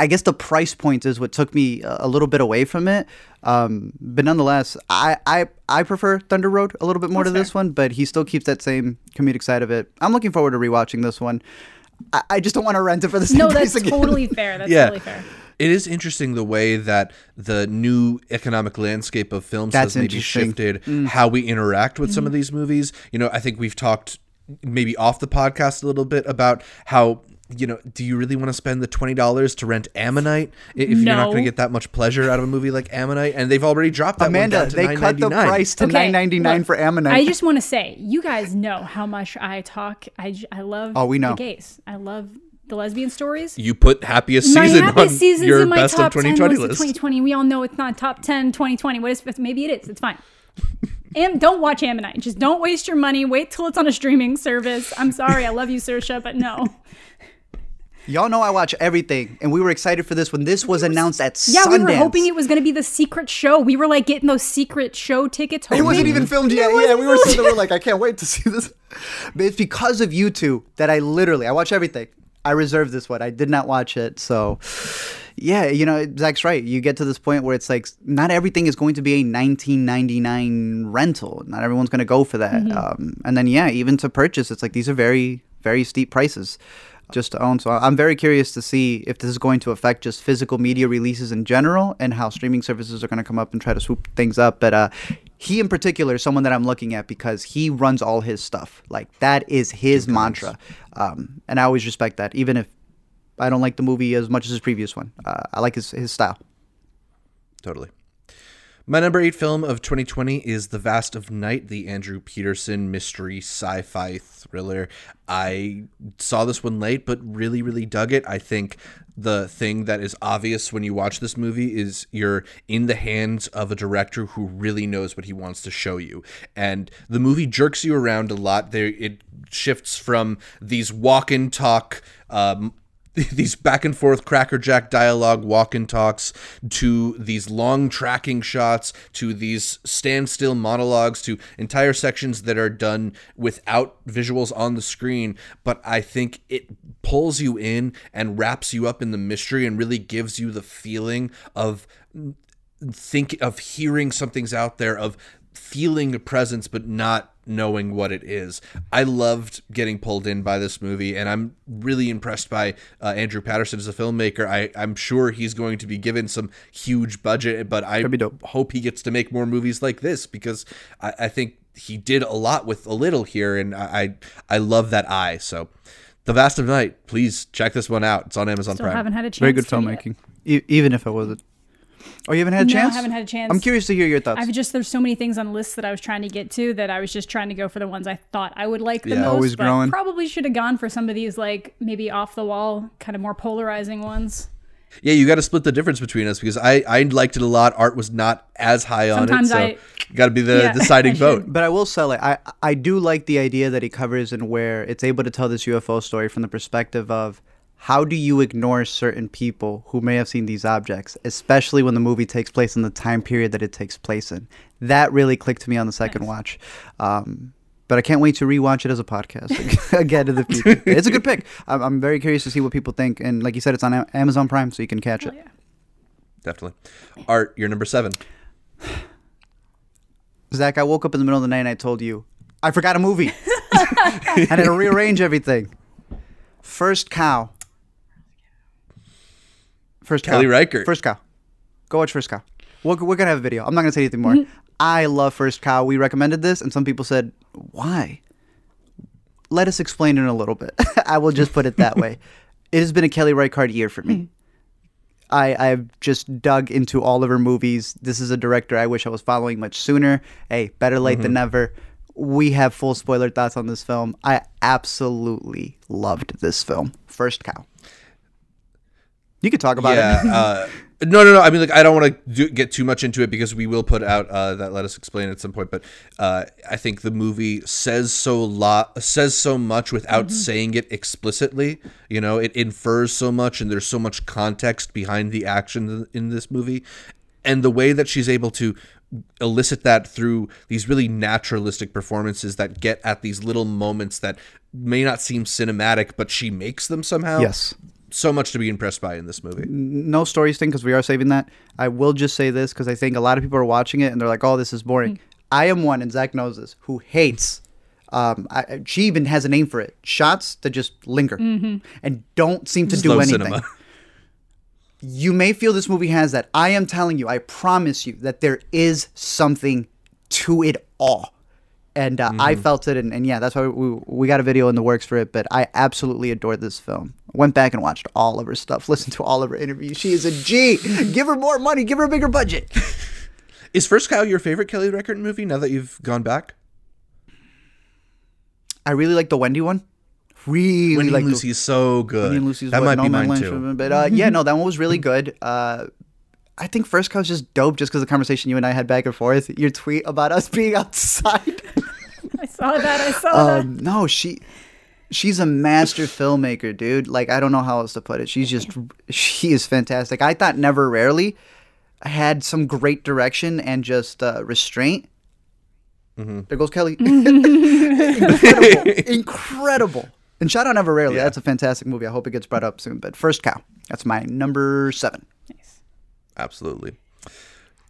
I guess the price point is what took me a little bit away from it. Um, but nonetheless, I, I I prefer Thunder Road a little bit more to this one, but he still keeps that same comedic side of it. I'm looking forward to rewatching this one. I, I just don't want to rent it for the same No, that's again. totally fair. That's Yeah. totally fair. It is interesting the way that the new economic landscape of films That's has maybe interesting. shifted how we interact with Mm-hmm. some of these movies. You know, I think we've talked maybe off the podcast a little bit about how you know, do you really want to spend the twenty dollars to rent Ammonite i- if you're not going to get that much pleasure out of a movie like Ammonite? And they've already dropped that one Amanda, down to they cut the $9.99. price to Okay, nine ninety nine for Ammonite. I just want to say, you guys know how much I talk. I, I love Oh, we know. the gays. I love the lesbian stories. You put happiest season my season happiest on seasons your in my best of top 10 2020 was the list. 2020. We all know it's not top 10 2020. What is maybe it is. It's fine. And don't watch Ammonite. Just don't waste your money. Wait till it's on a streaming service. I'm sorry. I love you, Saoirse, but no. Y'all know I watch everything, and we were excited for this when this was announced at Yeah, Sundance. we were hoping it was going to be the secret show. We were like getting those secret show tickets. It wasn't even filmed yet. Yeah, we were sitting there like, I can't wait to see this. But it's because of you two that I literally I watch everything. I reserved this one. I did not watch it, so yeah, you know, Zach's right. You get to this point where it's like not everything is going to be a 1999 rental. Not everyone's going to go for that. Um, and then yeah, even to purchase, it's like these are very very steep prices just to own. So I'm very curious to see if this is going to affect just physical media releases in general and how streaming services are going to come up and try to swoop things up. But uh, he in particular is someone that I'm looking at because he runs all his stuff. Like that is his mantra, um, and I always respect that, even if I don't like the movie as much as his previous one. Uh, I like his his style. Totally. My number eight film of 2020 is The Vast of Night, the Andrew Patterson mystery sci fi thriller. I saw this one late, but really, really dug it. I think the thing that is obvious when you watch this movie is you're in the hands of a director who really knows what he wants to show you. And the movie jerks you around a lot. There, it shifts from these walk and talk. Um, these back and forth crackerjack dialogue walk and talks to these long tracking shots to these standstill monologues to entire sections that are done without visuals on the screen. But i think it pulls you in and wraps you up in the mystery and really gives you the feeling of think of hearing something's out there of feeling a presence but not knowing what it is. I loved getting pulled in by this movie, and I'm really impressed by uh, Andrew Patterson as a filmmaker. I, I'm sure he's going to be given some huge budget, but I hope he gets to make more movies like this because I, I think he did a lot with a little here, and I I, I love that eye. So, The Vast of Night, please check this one out. It's on Amazon Still Prime. haven't had a chance. Very good to filmmaking, e- even if it wasn't. Oh, you haven't had a No, I haven't had a chance. I'm curious to hear your thoughts. I've just there's so many things on lists that I was trying to get to that I was just trying to go for the ones I thought I would like the Yeah. most. Always but growing. Probably should have gone for some of these like maybe off the wall, kind of more polarizing ones. Yeah, you got to split the difference between us because I I liked it a lot. Art was not as high on Sometimes it, so I- got to be the Yeah, deciding vote. But I will sell it. I I do like the idea that he covers and where it's able to tell this UFO story from the perspective of how do you ignore certain people who may have seen these objects, especially when the movie takes place in the time period that it takes place in. That really clicked to me on the second watch. Um, but I can't wait to rewatch it as a podcast again in the future. It's a good pick. I'm, I'm very curious to see what people think. And like you said, it's on Amazon Prime, so you can catch it. Oh, yeah. Definitely. Art, you're number seven. Zach, I woke up in the middle of the night and I told you I forgot a movie. I had to rearrange everything. First cow. First cow. Kelly Reichardt. First cow. Go watch First Cow. We're, we're gonna have a video. I'm not gonna say anything more. Mm-hmm. I love First Cow. We recommended this, and some people said, "Why?" Let us explain in a little bit. I will just put it that way. It has been a Kelly Reichardt year for me. Mm. I, I've just dug into all of her movies. This is a director I wish I was following much sooner. Hey, better late than mm-hmm. never. We have full spoiler thoughts on this film. I absolutely loved this film. First Cow. You could talk about yeah. it. uh, no, no, no. I mean, like, I don't want to get too much into it because we will put out uh, that. Let us explain at some point. But uh, I think the movie says so lot, says so much without saying it explicitly. You know, it infers so much, and there's so much context behind the action in this movie, and the way that she's able to elicit that through these really naturalistic performances that get at these little moments that may not seem cinematic, but she makes them somehow. Yes. So much to be impressed by in this movie. no stories thing because we are saving that. I will just say this because I think a lot of people are watching it and they're like, "Oh, this is boring." I am one, and Zach knows this, who hates. Um, I, she even has a name for it: shots that just linger and don't seem to Slow do anything. cinema. You may feel this movie has that. I am telling you, I promise you that there is something to it all. And uh, I felt it, and, and yeah, that's why we, we got a video in the works for it. But I absolutely adored this film. Went back and watched all of her stuff, listened to all of her interviews. She is a G. give her more money, give her a bigger budget. Is First Cow your favorite Kelly Reichardt movie now that you've gone back? I really like the Wendy one. Really Wendy like Lucy is so good. Wendy and Lucy's that what might No be mine too. But uh, yeah, no, that one was really good. Uh, I think First Cow was just dope just because the conversation you and I had back and forth. Your tweet about us being outside. I saw that. I saw that. um, no, she she's a master filmmaker, dude. Like I don't know how else to put it. She's just she is fantastic. I thought Never Rarely had some great direction and just uh, restraint. There goes Kelly. incredible, incredible. And shout out Never Rarely. Yeah. That's a fantastic movie. I hope it gets brought up soon. But First Cow. That's my number seven. Nice. Absolutely.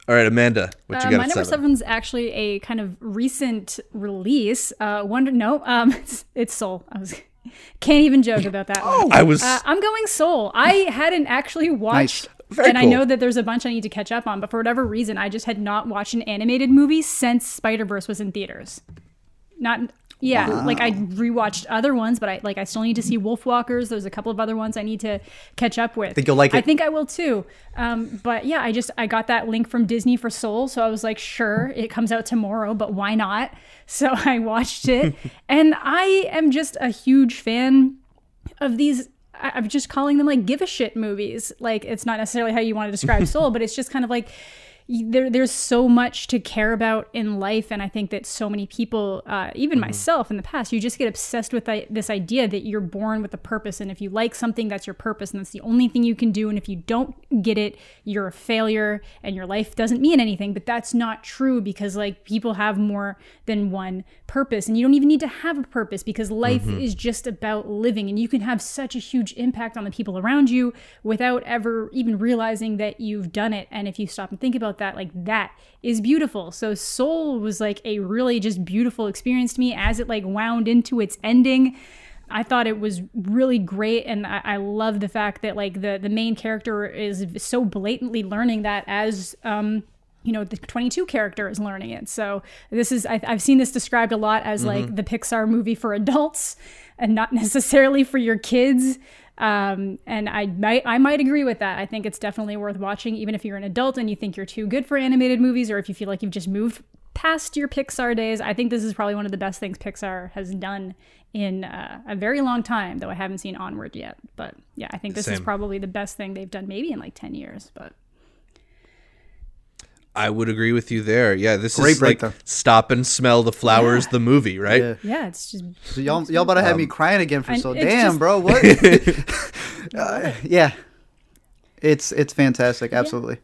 All right, Amanda, what you Uh, got my number seven? seven's actually a kind of recent release. Uh, wonder no, um, it's, it's Soul. I was can't even joke about that. one. I was Uh, I'm going Soul. I hadn't actually watched, Very and I know that there's a bunch I need to catch up on, but for whatever reason, I just had not watched an animated movie since Spider Verse was in theaters. Not. Yeah, like I rewatched other ones, but I like I still need to see Wolf Walkers. There's a couple of other ones I need to catch up with. I Think you'll like it. I think I will too. Um, but yeah, I just I got that link from Disney for Soul, so I was like, sure, it comes out tomorrow, but why not? So I watched it, and I am just a huge fan of these. I'm just calling them like give a shit movies. Like it's not necessarily how you want to describe Soul, but it's just kind of like there, there's so much to care about in life, and I think that so many people, uh, even myself in the past, you just get obsessed with this idea that you're born with a purpose, and if you like something, that's your purpose, and that's the only thing you can do. And if you don't get it, you're a failure, and your life doesn't mean anything. But that's not true because like people have more than one purpose, and you don't even need to have a purpose because life is just about living, and you can have such a huge impact on the people around you without ever even realizing that you've done it. And if you stop and think about that, like that is beautiful. So Soul was like a really just beautiful experience to me as it like wound into its ending. I thought it was really great, and I, I love the fact that like the the main character is so blatantly learning that as um, you know the 22 character is learning it. So this is I, I've seen this described a lot as like the Pixar movie for adults, and not necessarily for your kids. Um, and I might I might agree with that. I think it's definitely worth watching, even if you're an adult and you think you're too good for animated movies, or if you feel like you've just moved past your Pixar days. I think this is probably one of the best things Pixar has done in uh, a very long time, though I haven't seen Onward yet. But yeah, I think this is probably the best thing they've done, maybe in like 10 years. But I would agree with you there. Yeah, this Great is like breakdown. stop and smell the flowers, the movie, right? Yeah. yeah, it's just So y'all, y'all about to have me crying again for so damn, just- bro. What? Uh, yeah, it's it's fantastic. Absolutely.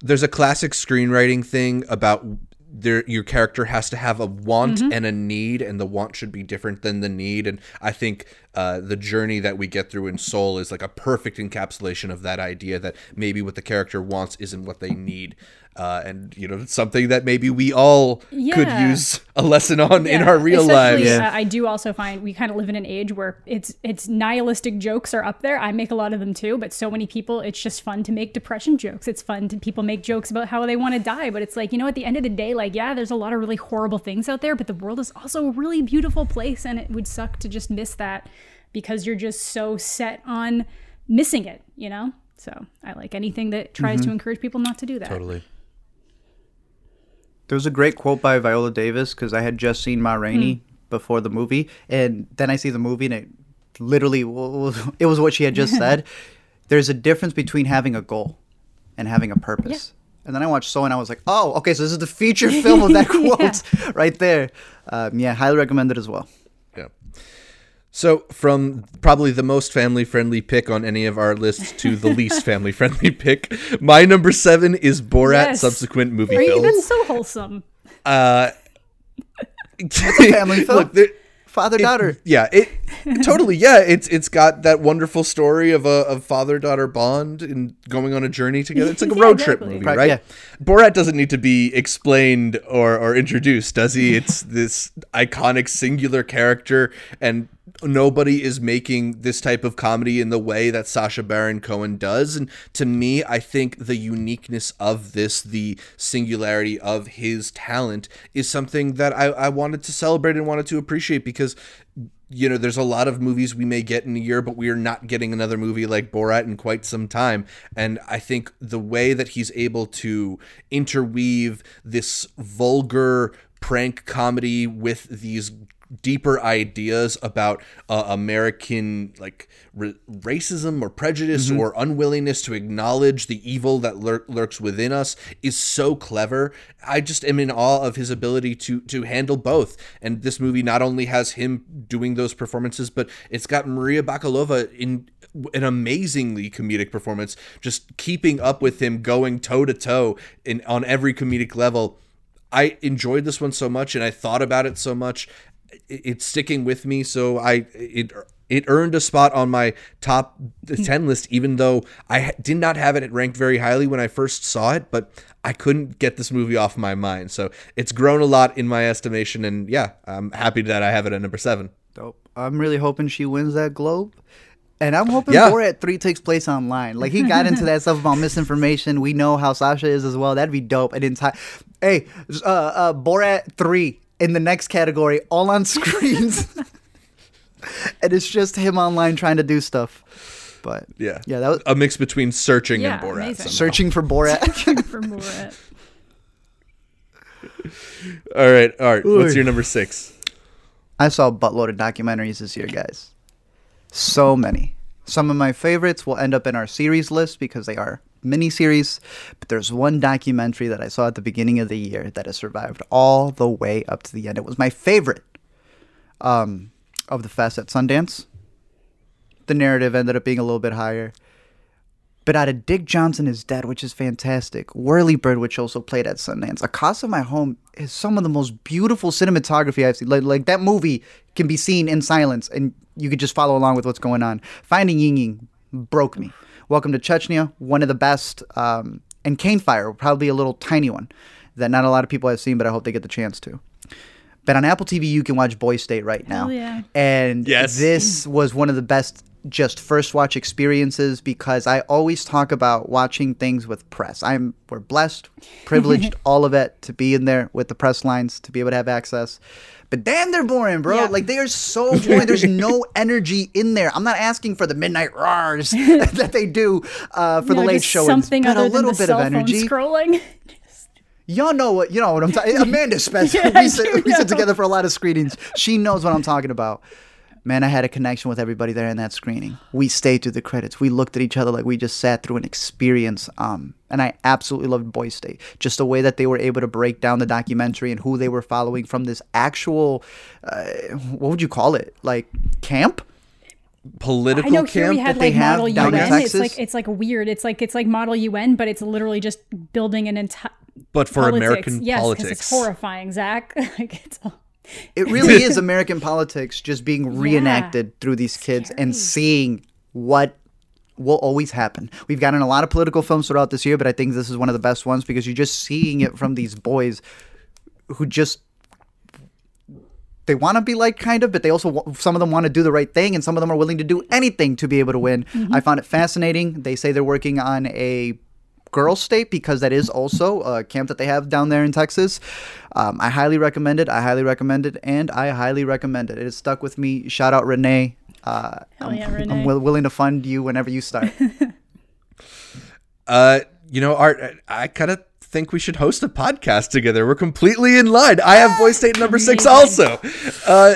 there's a classic screenwriting thing about there your character has to have a want Mm-hmm. and a need and the want should be different than the need and i think uh, the journey that we get through in soul is like a perfect encapsulation of that idea that maybe what the character wants isn't what they need uh, and you know something that maybe we all could use a lesson on in our real especially, lives uh, I do also find we kind of live in an age where it's it's nihilistic jokes are up there. I make a lot of them too, but so many people, it's just fun to make depression jokes. It's fun to people make jokes about how they want to die, but it's like you know, at the end of the day, like yeah, there's a lot of really horrible things out there, but the world is also a really beautiful place, and it would suck to just miss that because you're just so set on missing it, you know. So I like anything that tries to encourage people not to do that. totally There was a great quote by Viola Davis because I had just seen Ma Rainey Hmm. before the movie, and then I see the movie and it literally it was what she had just said. There's a difference between having a goal and having a purpose. And then I watched So and I was like, oh, okay, so this is the feature film of that quote right there. Um, yeah, highly recommend it as well. Yeah. So, from probably the most family friendly pick on any of our lists to the least family friendly pick, my number seven is Borat Yes. subsequent movie Are you film. even so wholesome? Uh, family film. Look, there, Father daughter. yeah, it totally. Yeah, it's it's got that wonderful story of a of father daughter bond and going on a journey together. It's like a Yeah, road trip exactly. movie, Right, right? yeah. Borat doesn't need to be explained or or introduced, does he? It's this iconic singular character, and nobody is making this type of comedy in the way that Sacha Baron Cohen does. And to me, I think the uniqueness of this, the singularity of his talent, is something that I, I wanted to celebrate and wanted to appreciate because you know, there's a lot of movies we may get in a year, but we are not getting another movie like Borat in quite some time. And I think the way that he's able to interweave this vulgar prank comedy with these deeper ideas about uh, American like r- racism or prejudice or unwillingness to acknowledge the evil that lur- lurks within us is so clever. I just am in awe of his ability to to handle both. And this movie not only has him doing those performances, but it's got Maria Bakalova in an amazingly comedic performance, just keeping up with him, going toe to toe in on every comedic level. I enjoyed this one so much, and I thought about it so much. It- It's sticking with me, so I it it earned a spot on my top ten list, even though I did not have it at ranked very highly when I first saw it. But I couldn't get this movie off my mind, so it's grown a lot in my estimation. And yeah, I'm happy that I have it at number seven. Dope. I'm really hoping she wins that Globe. And I'm hoping Yeah. Borat 3 takes place online. Like, he got into that stuff about misinformation. We know how Sacha is as well. That'd be dope. And entire. Hey, uh, uh, Borat 3 in the next category, all on screens. and it's just him online trying to do stuff. But Yeah, yeah, that was a mix between searching Yeah, and Borat. searching for Borat. for Borat. All right, all right. What's your number six? I saw a buttload of documentaries this year, guys. So many. Some of my favorites will end up in our series list because they are mini series. But there's one documentary that I saw at the beginning of the year that has survived all the way up to the end. It was my favorite um, of the fest at Sundance. The narrative ended up being a little bit higher. But out of Dick Johnson is Dead, which is fantastic. Whirlybird, which also played at Sundance. Acasa My Home is some of the most beautiful cinematography I've seen. Like, like that movie can be seen in silence and you could just follow along with what's going on. Finding Ying Ying broke me. Welcome to Chechnya, one of the best um, and Cane Fire, probably a little tiny one that not a lot of people have seen, but I hope they get the chance to. But on Apple TV, you can watch Boy State right now. Hell yeah. And Yes. this was one of the best just first watch experiences because I always talk about watching things with press. I'm we're blessed, privileged, all of it to be in there with the press lines to be able to have access. But damn, they're boring, bro. Yeah. Like they are so boring. There's no energy in there. I'm not asking for the midnight roars that they do uh, for the late show, something but other a little than the bit cell of energy. scrolling. Y'all know what you know what I'm talking. Amanda Spencer. Yeah, we, sit, we sit together for a lot of screenings. She knows what I'm talking about. Man, I had a connection with everybody there in that screening. We stayed through the credits. We looked at each other like we just sat through an experience. Um, and I absolutely loved Boy State. Just the way that they were able to break down the documentary and who they were following from this actual, uh, what would you call it? Like camp? Political I know camp. here we had that they like have Model down UN. in It's like it's like weird. It's like it's like Model UN, but it's literally just building an entire. but for American yes, 'cause politics. it's horrifying, Zach. like it's all, It really is American politics just being reenacted through these kids and seeing what will always happen. We've gotten a lot of political films throughout this year, but I think this is one of the best ones because you're just seeing it from these boys who just they want to be like kind of, but they also some of them want to do the right thing, and some of them are willing to do anything to be able to win. Mm-hmm. I found it fascinating. They say they're working on a girls state because that is also a camp that they have down there in Texas. Um, I highly recommend it. I highly recommend it, and I highly recommend it. It has stuck with me. Shout out Renee. Uh, I'm, yeah, I'm Renee. wi- willing to fund you whenever you start. Uh, you know, Art, I, I kind of think we should host a podcast together. We're completely in line. I have Boy State number six also. Uh,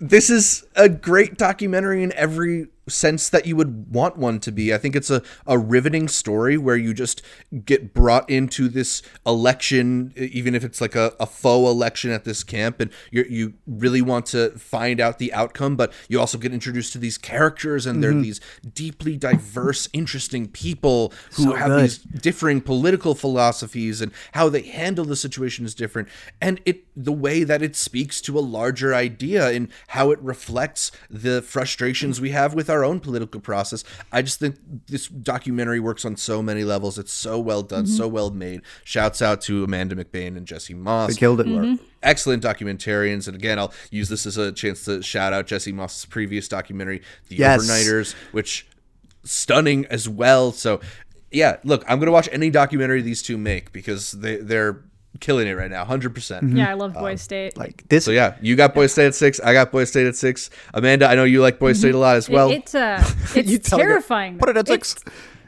this is a great documentary in every sense that you would want one to be. I think it's a, a riveting story where you just get brought into this election, even if it's like a, a faux election at this camp, and you you really want to find out the outcome, but you also get introduced to these characters, and they're mm-hmm. these deeply diverse, interesting people who So have good. these differing political philosophies and how they handle the situation is different and it the way that it speaks to a larger idea and how it reflects the frustrations we have with our own political process. I just think this documentary works on so many levels. It's so well done so mm-hmm. well made. Shouts out to amanda mcbaine and jesse moss. They killed it. who are excellent documentarians. And again i'll use this as a chance to shout out jesse moss's previous documentary the Yes. overnighters which stunning as well. So, yeah, look, I'm gonna watch any documentary these two make because they they're killing it right now, 100. percent yeah, I love Boy State. Like this. So yeah, you got Boy State at six. I got Boy State at six. Amanda, I know you like Boy State a lot as well. it, it's uh, it's You tell terrifying. Put it at It's- six.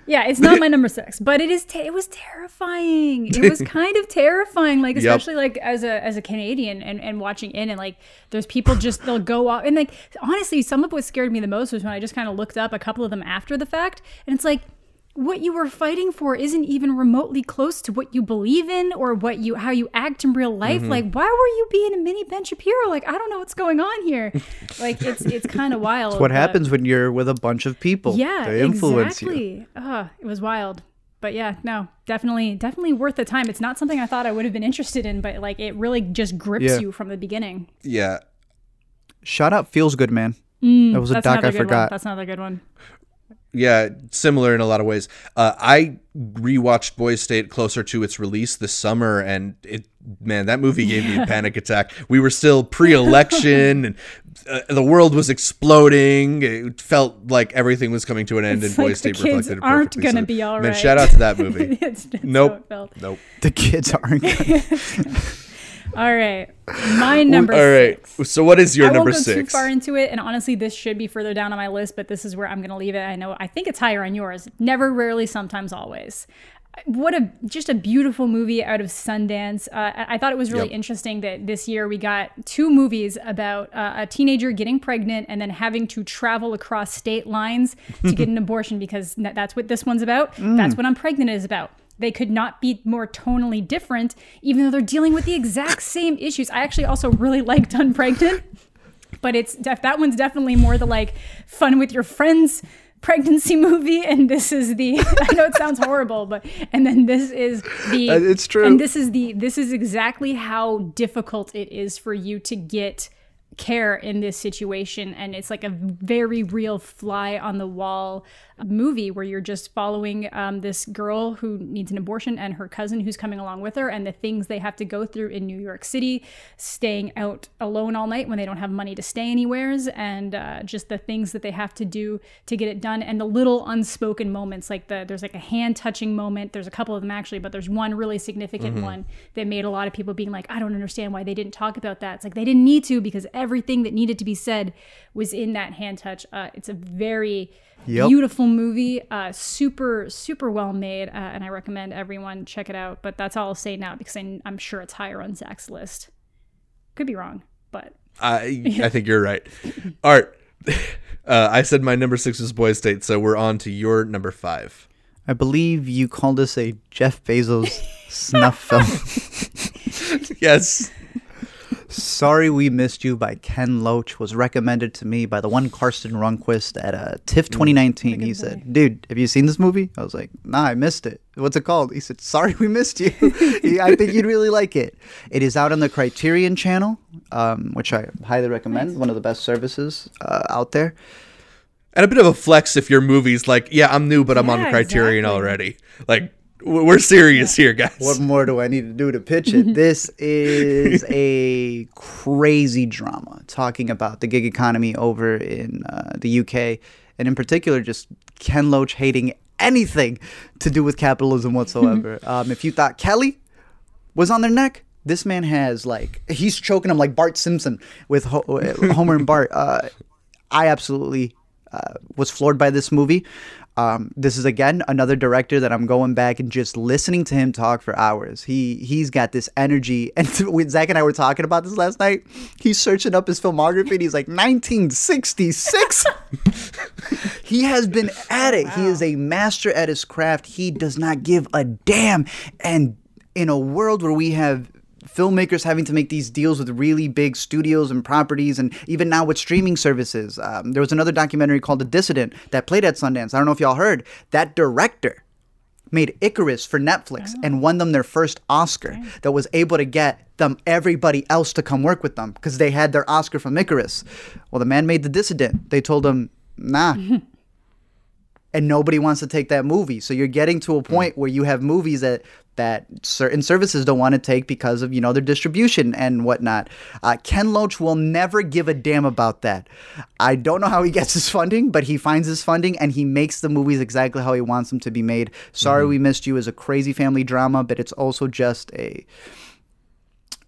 Yeah, it's not my number six, but it is. Te- it was terrifying. It was kind of terrifying, like Yep. especially like as a as a Canadian and, and watching in and like there's people just they'll go off and like honestly, some of what scared me the most was when I just kind of looked up a couple of them after the fact, and it's like what you were fighting for isn't even remotely close to what you believe in or what you how you act in real life. Mm-hmm. Like, why were you being a mini Ben Shapiro? Like, I don't know what's going on here. like, it's it's kind of wild. What but- happens when you're with a bunch of people? yeah, they influence you. exactly. It was wild. But yeah, no, definitely, definitely worth the time. It's not something I thought I would have been interested in, but like it really just grips Yeah. you from the beginning. yeah, Shout out feels good, man. that was a Mm, doc I good one. forgot. That's another good one. Yeah, similar in a lot of ways. Uh, I rewatched Boy State closer to its release this summer, and it man, that movie gave me a panic attack. We were still pre-election, and uh, the world was exploding. It felt like everything was coming to an end, It's and Boy like the State kids reflected it aren't perfectly. gonna So, be all Man, shout out to that movie. It's just how nope, it felt. nope. The kids aren't. Gonna, All right, my number. All right. six. So what is your I number won't go too six? far into it, and honestly, this should be further down on my list, but this is where I'm going to leave it. I know, I think it's higher on yours. Never, rarely, sometimes, always. What a just a beautiful movie out of Sundance. Uh, I thought it was really Yep. interesting that this year we got two movies about uh, a teenager getting pregnant and then having to travel across state lines to get an abortion because that's what this one's about. That's what Unpregnant is about. They could not be more tonally different, even though they're dealing with the exact same issues. I actually also really liked Unpregnant but it's def- that one's definitely more the like fun with your friends pregnancy movie and this is the i know it sounds horrible but and then this is the Uh, it's true. and this is the this is exactly how difficult it is for you to get care in this situation and it's like a very real fly on the wall movie where you're just following um, this girl who needs an abortion and her cousin who's coming along with her and the things they have to go through in new york city staying out alone all night when they don't have money to stay anywheres and uh, just the things that they have to do to get it done and the little unspoken moments like the there's like a hand touching moment. There's a couple of them actually but there's one really significant one that made a lot of people being like i don't understand why they didn't talk about that. It's like they didn't need to because everything that needed to be said was in that hand touch uh, it's a very Yep. beautiful movie uh, super super well made uh, and i recommend everyone check it out but that's all i'll say now because I, i'm sure it's higher on zach's list could be wrong but I I think you're right. Art, uh, I said my number six was Boy State, so we're on to your number five. I believe you called this a Jeff Bezos snuff film. Yes. Sorry We Missed You by Ken Loach was recommended to me by the one Karsten Runquist at uh, TIFF 2019. He said, Dude, have you seen this movie? I was like, Nah, I missed it. What's it called? He said, Sorry We Missed You. I think you'd really like it. It is out on the Criterion channel, um, which I highly recommend. One of the best services uh, out there. And a bit of a flex if your movie's like, yeah, I'm new, but I'm on Criterion exactly. already. Like, w- we're serious here, guys. What more do I need to do to pitch it? this is a crazy drama talking about the gig economy over in uh, the UK, and in particular, just Ken Loach hating anything to do with capitalism whatsoever. um, if you thought Kelly was on their neck, this man has like he's choking them like Bart Simpson with Ho- Homer and Bart. Uh, I absolutely uh, was floored by this movie. Um, this is again another director that I'm going back and just listening to him talk for hours. He he's got this energy, and when Zach and I were talking about this last night, he's searching up his filmography, and he's like 1966. he has been at it. He is a master at his craft. He does not give a damn, and in a world where we have filmmakers having to make these deals with really big studios and properties, and even now with streaming services. Um, there was another documentary called The Dissident that played at Sundance. I don't know if y'all heard. That director made Icarus for Netflix and won them their first Oscar that was able to get them everybody else to come work with them because they had their Oscar from Icarus. Well, the man made The Dissident. They told him, nah. and nobody wants to take that movie. So you're getting to a point where you have movies that that certain services don't want to take because of you know their distribution and whatnot. Uh, Ken Loach will never give a damn about that. I don't know how he gets his funding, but he finds his funding and he makes the movies exactly how he wants them to be made. Sorry, we missed you is a crazy family drama, but it's also just a.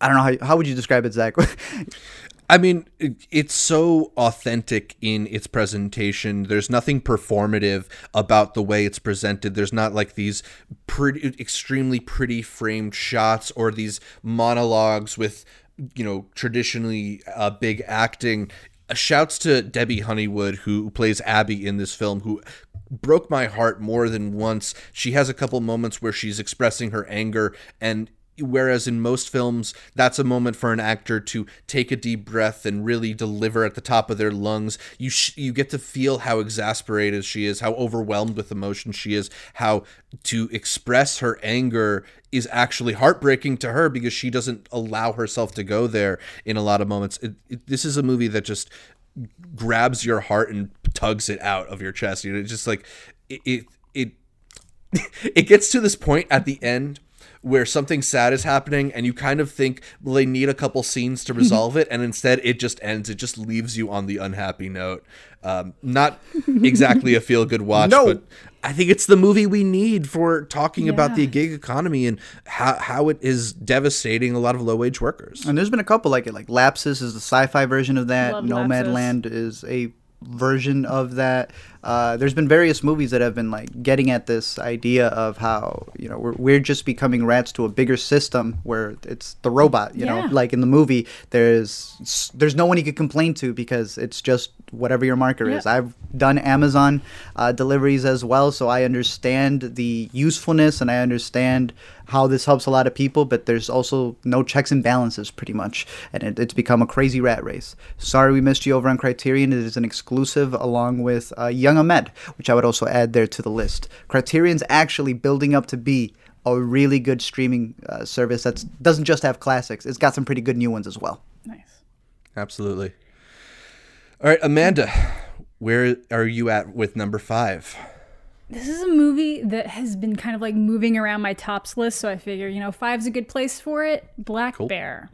I don't know how how would you describe it, Zach? I mean, it, it's so authentic in its presentation. There's nothing performative about the way it's presented. There's not like these pretty, extremely pretty framed shots or these monologues with, you know, traditionally uh, big acting. Uh, Shouts to Debbie Honeywood, who plays Abby in this film, who broke my heart more than once. She has a couple moments where she's expressing her anger and whereas in most films that's a moment for an actor to take a deep breath and really deliver at the top of their lungs. You sh- you get to feel how exasperated she is how overwhelmed with emotion she is how to express her anger is actually heartbreaking to her because she doesn't allow herself to go there in a lot of moments. It, it, this is a movie that just grabs your heart and tugs it out of your chest. You know it's just like it it, it it gets to this point at the end where something sad is happening and you kind of think well they need a couple scenes to resolve it and instead it just ends it just leaves you on the unhappy note um, not exactly a feel good watch No. but i think it's the movie we need for talking about the gig economy and how, how it is devastating a lot of low wage workers And there's been a couple like it. Like Lapsis is the sci-fi version of that. Love Nomadland is a version of that. Uh, there's been various movies that have been like getting at this idea of how you know we're, we're just becoming rats to a bigger system where it's the robot. You Yeah. know, like in the movie, there's there's no one you could complain to because it's just whatever your marker is. I've done Amazon uh, deliveries as well, so I understand the usefulness and I understand how this helps a lot of people. But there's also no checks and balances, pretty much, and it, it's become a crazy rat race. Sorry, we missed you over on Criterion. It is an exclusive along with uh, Young Ahmed, which I would also add there to the list. Criterion's actually building up to be a really good streaming uh, service that doesn't just have classics; it's got some pretty good new ones as well. Nice. Absolutely. All right, Amanda, where are you at with number five? This is a movie that has been kind of like moving around my tops list, so I figure, you know, five's a good place for it. Black Bear.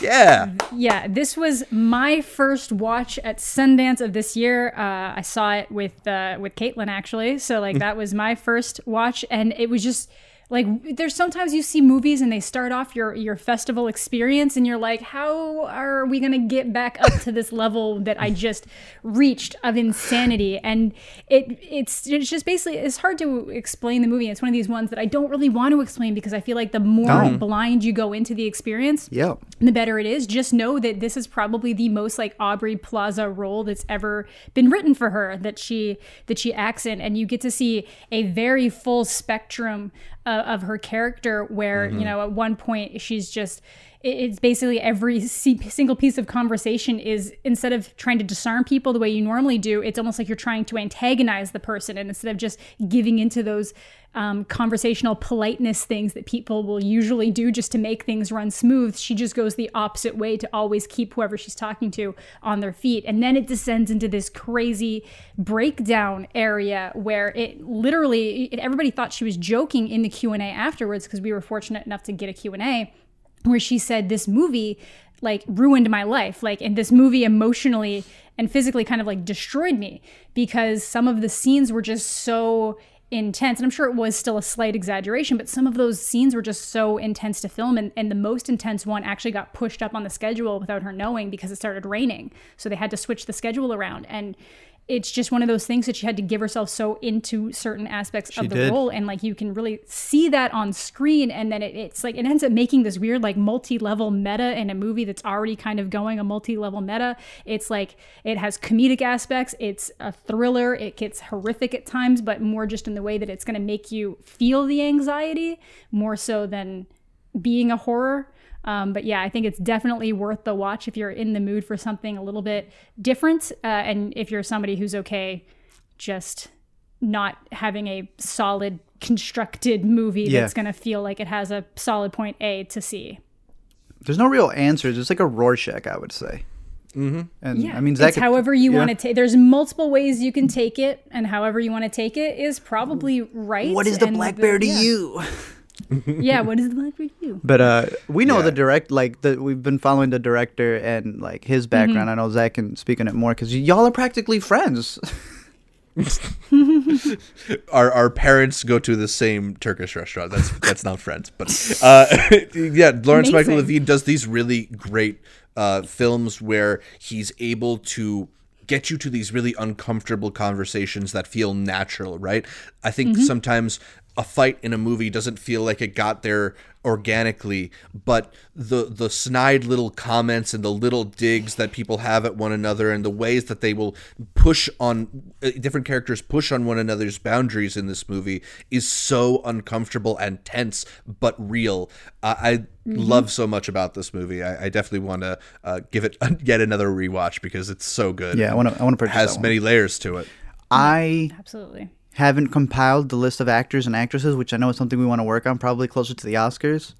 Yeah. Yeah, this was my first watch at Sundance of this year. Uh, I saw it with uh, with Caitlin actually, so like that was my first watch, and it was just like there's sometimes you see movies and they start off your your festival experience and you're like how are we going to get back up to this level that I just reached of insanity and it it's it's just basically it's hard to explain the movie it's one of these ones that I don't really want to explain because I feel like the more No. blind you go into the experience Yeah. the better it is. Just know that this is probably the most like Aubrey Plaza role that's ever been written for her that she that she acts in, and you get to see a very full spectrum uh, of her character. Where you know at one point she's just it's basically every single piece of conversation is instead of trying to disarm people the way you normally do, it's almost like you're trying to antagonize the person, and instead of just giving into those um, conversational politeness things that people will usually do just to make things run smooth. She just goes the opposite way to always keep whoever she's talking to on their feet. And then it descends into this crazy breakdown area where it literally, it, everybody thought she was joking in the Q&A afterwards because we were fortunate enough to get a Q&A where she said this movie like ruined my life. Like and this movie emotionally and physically kind of like destroyed me because some of the scenes were just so intense. And i'm sure it was still a slight exaggeration but some of those scenes were just so intense to film and, and the most intense one actually got pushed up on the schedule without her knowing because it started raining. So they had to switch the schedule around. And it's just one of those things that she had to give herself so into certain aspects of the did. role and like you can really see that on screen and then it, it's like it ends up making this weird like multi-level meta in a movie that's already kind of going a multi-level meta it's like it has comedic aspects it's a thriller it gets horrific at times but more just in the way that it's going to make you feel the anxiety more so than being a horror um, but yeah, I think it's definitely worth the watch if you're in the mood for something a little bit different, uh, and if you're somebody who's okay just not having a solid constructed movie Yeah. that's going to feel like it has a solid point A to C. There's no real answers. It's like a Rorschach, I would say. Mm-hmm. And Yeah, I mean, Zach, it's however you yeah. want to take. There's multiple ways you can take it, and however you want to take it is probably right. What is the and black bear to yeah. you? Yeah, what is the black bear to you? But uh, we know Yeah. the direct, like the we've been following the director and like his background. I know Zach can speak on it more because y'all are practically friends. our our parents go to the same Turkish restaurant. That's that's not friends, but uh, yeah, Lawrence Michael Levine does these really great uh, films where he's able to get you to these really uncomfortable conversations that feel natural, right? I think sometimes a fight in a movie doesn't feel like it got there organically, but the the snide little comments and the little digs that people have at one another and the ways that they will push on uh, different characters push on one another's boundaries in this movie is so uncomfortable and tense but real. Uh, I love so much about this movie. I, I definitely want to uh, give it yet another rewatch because it's so good. Yeah, I wanna- I wanna has that one. many layers to it. I Absolutely. Haven't compiled the list of actors and actresses, which I know is something we want to work on, probably closer to the Oscars.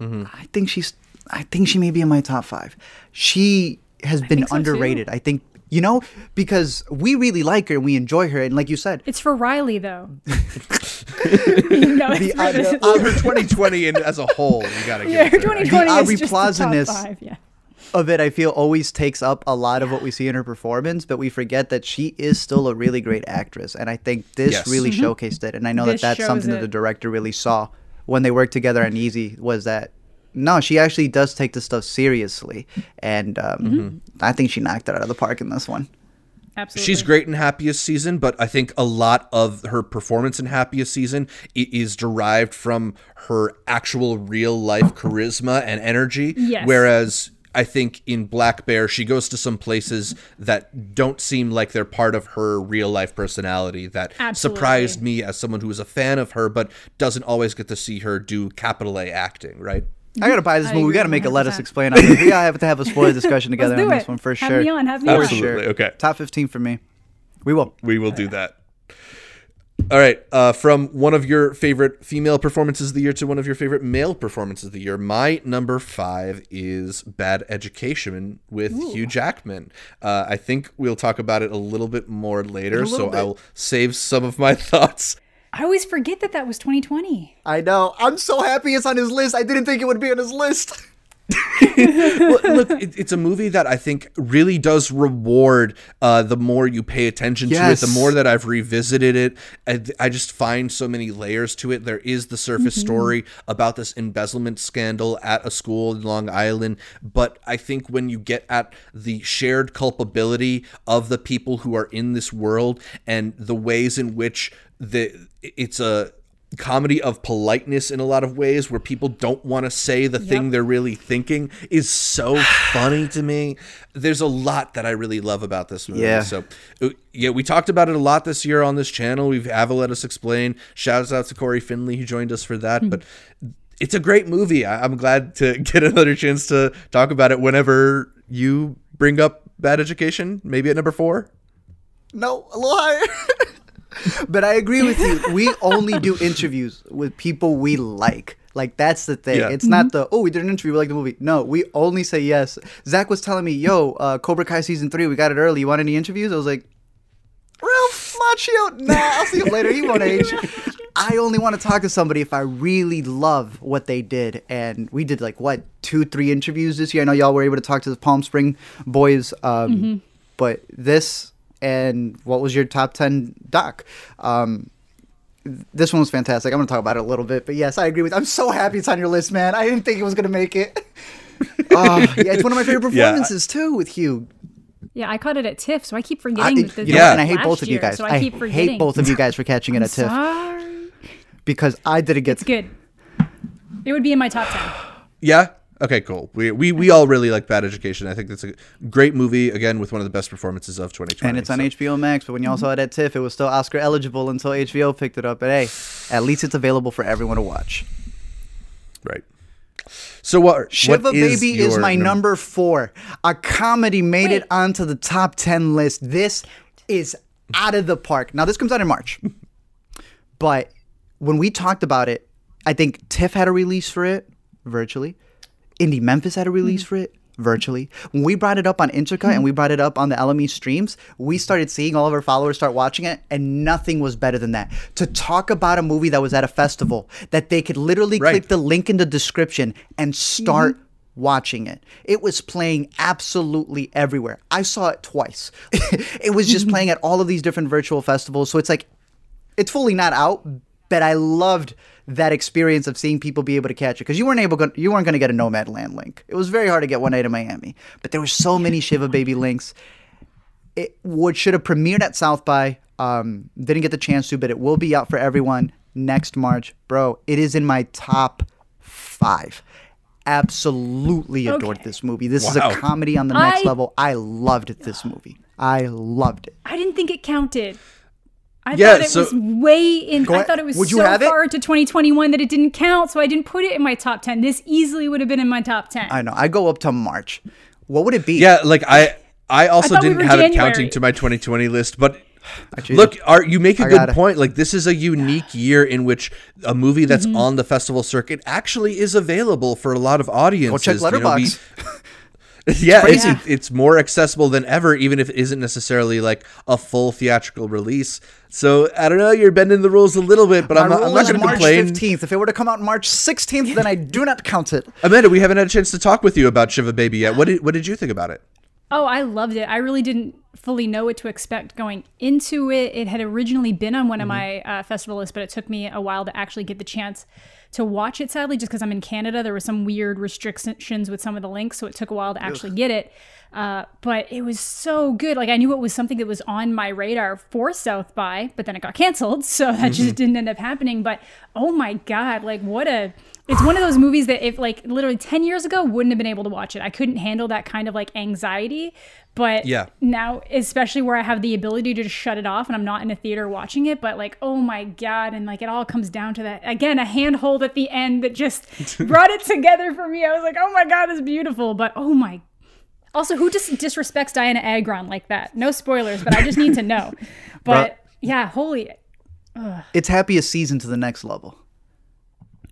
I think she's. I think she may be in my top five. She has been think so, too. underrated. I think you know because we really like her and we enjoy her, and like you said, It's for Riley though. you know, it's for uh, the- the- 2020 and as a whole, you gotta give yeah, her. 2020 The is Aubrey just the top Plaza-ness. five, Yeah. Of it, I feel always takes up a lot of what we see in her performance, but we forget that she is still a really great actress, and I think this Yes. really showcased it. And I know This that that's shows something that the director really saw when they worked together on Easy was that no, she actually does take this stuff seriously, and um, I think she knocked it out of the park in this one. Absolutely. She's great in Happiest Season, but I think a lot of her performance in Happiest Season is derived from her actual real life charisma and energy. Yes. Whereas I think in Black Bear, she goes to some places that don't seem like they're part of her real life personality. That Absolutely. surprised me as someone who is a fan of her, but doesn't always get to see her do capital A acting, right? I gotta buy this I movie. We gotta make a let us explain. on this. We gotta have to have a spoiler discussion together do on this it. one for Have sure. me on, have me For on. Absolutely. Okay. Top fifteen for me. We will. We will do that. All right, uh, from one of your favorite female performances of the year to one of your favorite male performances of the year, my number five is Bad Education with Hugh Jackman. Uh, I think we'll talk about it a little bit more later, so bit. I'll save some of my thoughts. I always forget that that was 2020. I know. I'm so happy it's on his list. I didn't think it would be on his list. well, look, it, it's a movie that I think really does reward uh, the more you pay attention to it. The more that I've revisited it, I, I just find so many layers to it. There is the surface story about this embezzlement scandal at a school in Long Island, but I think when you get at the shared culpability of the people who are in this world and the ways in which the it's a comedy of politeness in a lot of ways where people don't want to say the thing they're really thinking is so funny to me. There's a lot that I really love about this movie. Yeah. So uh, yeah, we talked about it a lot this year on this channel. We've Ava let us explain. Shouts out to Cory Finley who joined us for that. But it's a great movie. I- I'm glad to get another chance to talk about it whenever you bring up Bad Education, maybe at number four. No, a little higher. but I agree with you. We only do interviews with people we like. Like that's the thing. Yeah. It's not the oh we did an interview we like the movie. No, we only say yes. Zach was telling me, yo, uh, Cobra Kai season three, we got it early. You want any interviews? I was like, Ralph Macchio, nah, I'll see you later. He won't age. I only want to talk to somebody if I really love what they did. And we did like what two, three interviews this year. I know y'all were able to talk to the Palm Spring boys, um, but this and what was your top ten doc? Um, this one was fantastic. I'm going to talk about it a little bit, but yes, I agree with. I'm so happy it's on your list, man. I didn't think it was going to make it. oh, yeah, it's one of my favorite Yeah. performances too with Hugh. Yeah, I caught it at TIFF, so I keep forgetting you that this know, Yeah. and I hate both of you year, guys. So I, keep forgetting. hate both of you guys for catching it at TIFF Sorry. because I didn't get. It's good. It would be in my top 10. Yeah. Okay, cool. We, we we all really like Bad Education. I think that's a great movie. Again, with one of the best performances of 2020. And it's on HBO Max, but when y'all saw it at TIFF, it was still Oscar eligible until HBO picked it up. But hey, at least it's available for everyone to watch. Right. So what? Shiva what is Baby is your my num- number four. A comedy made it Wait. onto the top 10 list. This is out of the park. Now, this comes out in March. but when we talked about it, I think TIFF had a release for it virtually. Indie Memphis had a release mm-hmm. for it virtually. When we brought it up on Intercut and mm-hmm. we brought it up on the LME streams, we started seeing all of our followers start watching it, and nothing was better than that. To talk about a movie that was at a festival that they could literally Right. click the link in the description and start mm-hmm. watching it. It was playing absolutely everywhere. I saw it twice. it was just playing at all of these different virtual festivals. So it's like it's fully not out, but I loved that experience of seeing people be able to catch it because you weren't able to, you weren't going to get a Nomadland link. It was very hard to get one night in Miami, but there were so many Shiva Baby links. It would should have premiered at South by. Um, didn't get the chance to, but it will be out for everyone next March, bro. It is in my top five. Absolutely adored Okay. this movie. This is a comedy on the next I- level. I loved this movie. I loved it. I didn't think it counted. I Yeah, thought it so- was way in. Go I thought it was Would you so have it? far to 2021 that it didn't count, so I didn't put it in my top 10. This easily would have been in my top 10. I know. I go up to March. What would it be? Yeah, like I I also thought we didn't were have it counting to my 2020 list, but Actually, look, Art, you make a I good got it. point. Like this is a unique year in which a movie that's Mm-hmm. on the festival circuit actually is available for a lot of audiences. Go check you know, Letterboxd. we- yeah, it's, crazy. it's more accessible than ever, even if it isn't necessarily like a full theatrical release. So I don't know, you're bending the rules a little bit, but My I'm not, I'm not going to March complain. 15th. If it were to come out March 16th, then I do not count it. Amanda, we haven't had a chance to talk with you about Shiva Baby yet. What did what did you think about it? Oh, I loved it. I really didn't fully know what to expect going into it. It had originally been on one of my uh, festival lists, but it took me a while to actually get the chance to watch it. Sadly, just because I'm in Canada, there were some weird restrictions with some of the links, so it took a while to actually get it. Uh, but it was so good. Like I knew it was something that was on my radar for South by, but then it got canceled, so that just didn't end up happening. But oh my god, like what a it's one of those movies that if like literally 10 years ago wouldn't have been able to watch it. I couldn't handle that kind of like anxiety. But Yeah. now, especially where I have the ability to just shut it off and I'm not in a theater watching it, but like, oh my God. And like, it all comes down to that again, a handhold at the end that just brought it together for me. I was like, oh my God, it's beautiful. But oh my. Also, who just disrespects Dianna Agron like that? No spoilers, but I just need to know. But yeah, holy. it's happiest season to the next level.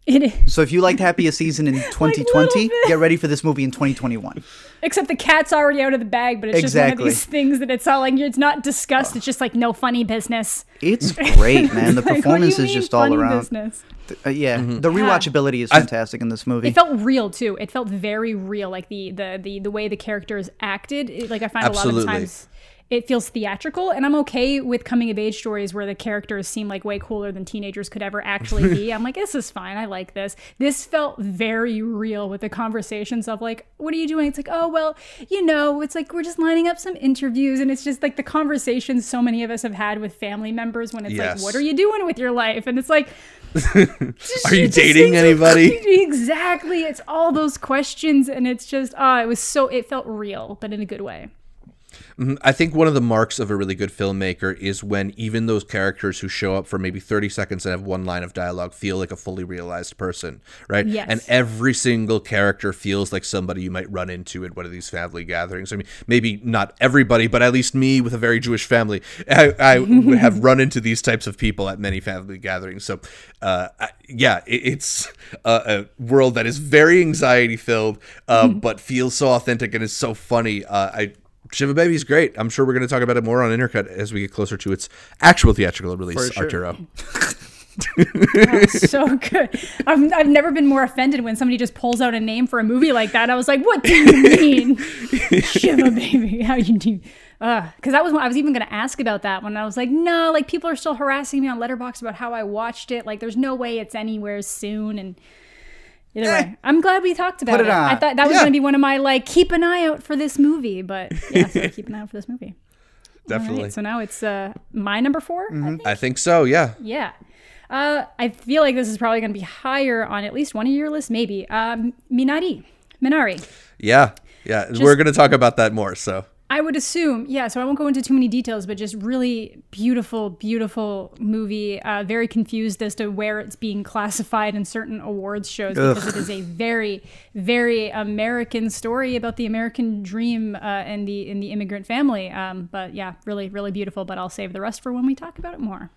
It is. So if you liked happiest season in 2020, bit. get ready for this movie in 2021. Except the cat's already out of the bag, but it's just one Exactly. of these things that it's not like it's not discussed. It's just like no funny business. It's great, man. The Like, what do you performance is just all around. Business? Uh, yeah, the rewatchability is fantastic in this movie. It felt real too. It felt very real, like the the the, the way the characters acted. It- like I find a lot of times it feels theatrical, and I'm okay with coming of age stories where the characters seem like way cooler than teenagers could ever actually be. I'm like, this is fine. I like this. This felt very real with the conversations of like, what are you doing? It's like, oh well, you know, it's like we're just lining up some interviews, and it's just like the conversations so many of us have had with family members when it's Yes. like, what are you doing with your life? And it's like. Are you dating anybody? Exactly. It's all those questions, and it's just, ah, it was so, it felt real, but in a good way. I think one of the marks of a really good filmmaker is when even those characters who show up for maybe 30 seconds and have one line of dialogue feel like a fully realized person, right? Yes. And every single character feels like somebody you might run into at one of these family gatherings. I mean, maybe not everybody, but at least me with a very Jewish family, I, I would have run into these types of people at many family gatherings. So, uh, I, yeah, it, it's a, a world that is very anxiety filled, uh, but feels so authentic and is so funny. Uh, I Shiva Baby is great. I'm sure we're going to talk about it more on Intercut as we get closer to its actual theatrical release, sure. Arturo. Ah, so good. I've, I've never been more offended when somebody just pulls out a name for a movie like that. I was like, what do you mean? Shiva baby, how you do? Because that was what I was even going to ask about that when I was like, no, like people are still harassing me on Letterboxd about how I watched it. Like, there's no way it's anywhere soon. And either way, I'm glad we talked about Put it I on. thought that was Yeah. going to be one of my like keep an eye out for this movie, but yeah, so keep an eye out for this movie. All right, Definitely. so now it's uh, my number 4 I think. I think so, yeah. Yeah. Uh, I feel like this is probably going to be higher on at least one of your lists, maybe. Um, Minari. Minari. Yeah. Yeah. we're going to talk about that more. So, I would assume, yeah, so I won't go into too many details, but just really beautiful, beautiful movie. Uh, very confused as to where it's being classified in certain awards shows because it is a very, very American story about the American dream uh, and the in the immigrant family. Um, but yeah, really, really beautiful. But I'll save the rest for when we talk about it more.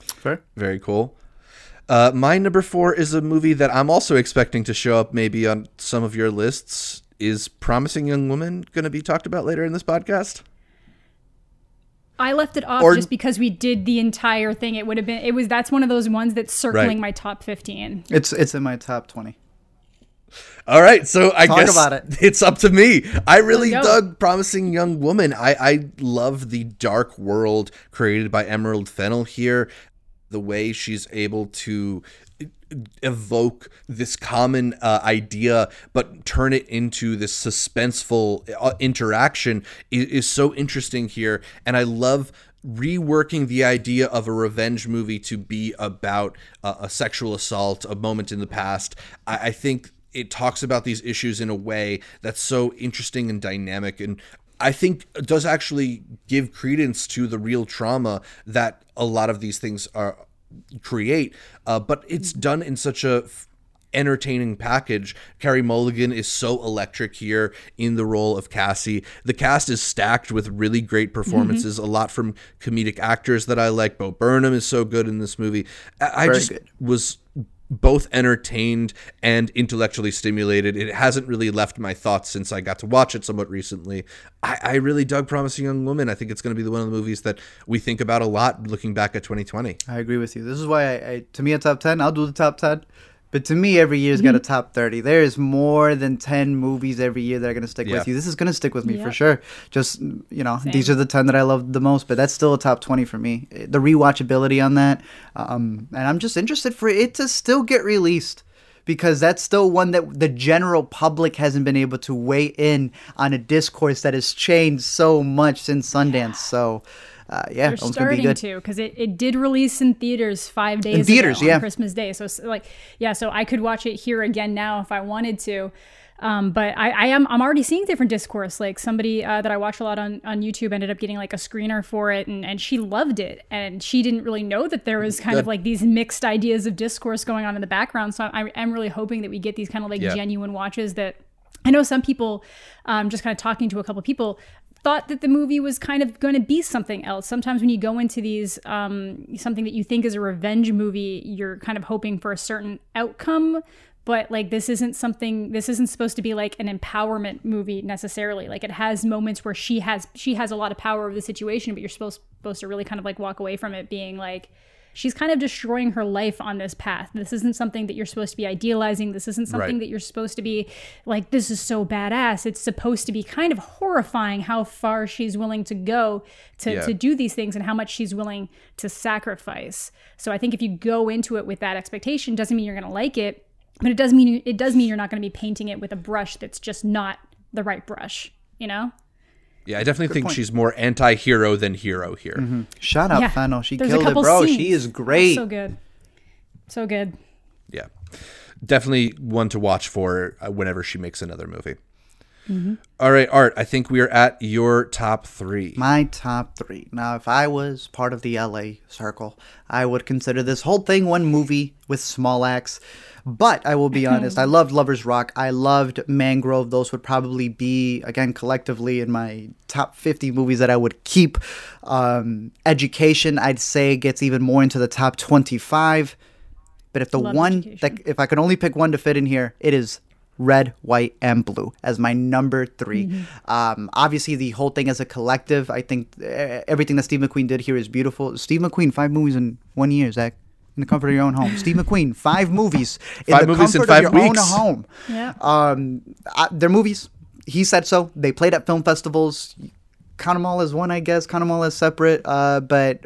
Fair. very cool. Uh, my number four is a movie that I'm also expecting to show up maybe on some of your lists. Is Promising Young Woman going to be talked about later in this podcast? I left it off Or- just because we did the entire thing. It would have been. It was. That's one of those ones that's circling Right. my top fifteen. It's it's in my top 20. All right, so I Talk guess about it. it's up to me. I really dug Promising Young Woman. I, I love the dark world created by Emerald Fennell here. The way she's able to evoke this common uh, idea but turn it into this suspenseful uh, interaction is, is so interesting here. And i love reworking the idea of a revenge movie to be about uh, a sexual assault a moment in the past. I, I think it talks about these issues in a way that's so interesting and dynamic. And I think does actually give credence to the real trauma that a lot of these things are create, uh, but it's done in such a f- entertaining package. Carey Mulligan is so electric here in the role of Cassie. The cast is stacked with really great performances, a lot from comedic actors that I like. Bo Burnham is so good in this movie. I, I just good. was both entertained and intellectually stimulated. It hasn't really left my thoughts since I got to watch it somewhat recently. I, I really dug Promising Young Woman. I think it's going to be one of the movies that we think about a lot looking back at 2020. I agree with you. This is why I, I to me a top 10, I'll do the top 10. But to me, every year's got a top 30. There is more than 10 movies every year that are going to stick Yeah. with you. This is going to stick with me for sure. Just, you know, these are the 10 that I love the most, but that's still a top 20 for me. The rewatchability on that. Um, and I'm just interested for it to still get released because that's still one that the general public hasn't been able to weigh in on a discourse that has changed so much since Sundance. So, uh, yeah, They're starting good. to because it, it did release in theaters five days in theaters, ago yeah. on Christmas Day. So like yeah, so I could watch it here again now if I wanted to. Um, but I, I am I'm already seeing different discourse. Like somebody uh, that I watch a lot on, on YouTube ended up getting like a screener for it, and, and she loved it, and she didn't really know that there was kind of like these mixed ideas of discourse going on in the background. So I, I'm really hoping that we get these kind of like Yeah. genuine watches that I know some people, um, just kind of talking to a couple people, thought that the movie was kind of going to be something else. Sometimes when you go into these um, something that you think is a revenge movie, you're kind of hoping for a certain outcome. But like this isn't something. This isn't supposed to be like an empowerment movie necessarily. Like it has moments where she has she has a lot of power over the situation, but you're supposed supposed to really kind of like walk away from it being like she's kind of destroying her life on this path. This isn't something that you're supposed to be idealizing. This isn't something Right. that you're supposed to be like, this is so badass. It's supposed to be kind of horrifying how far she's willing to go to, Yeah. to do these things and how much she's willing to sacrifice. So I think if you go into it with that expectation, doesn't mean you're going to like it, but it does mean it does mean you're not going to be painting it with a brush that's just not the right brush. You know? Yeah, I definitely think point. she's more anti-hero than hero here. Shout out Yeah. Fennell. She There's killed it, couple bro. scenes. She is great. So good. So good. Yeah, definitely one to watch for uh, whenever she makes another movie. All right, Art. I think we are at your top three. My top three. Now, if I was part of the LA circle, I would consider this whole thing one movie with Small Axe. But I will be honest, I loved Lovers Rock. I loved Mangrove. Those would probably be, again, collectively in my top 50 movies that I would keep. Um, Education, I'd say, gets even more into the top 25. But if the Love one that if I could only pick one to fit in here, it is red, white, and blue as my number 3 Mm-hmm. Um, obviously, the whole thing as a collective, I think uh, everything that Steve McQueen did here is beautiful. Steve McQueen, five movies in one year, Zach. In the comfort of your own home, Steve McQueen, five movies in Five the movies in comfort five of your weeks. own home. Yeah. Um, I, they're movies. He said so. They played at film festivals. Count them all as one, I guess. Count them all as separate. Uh, but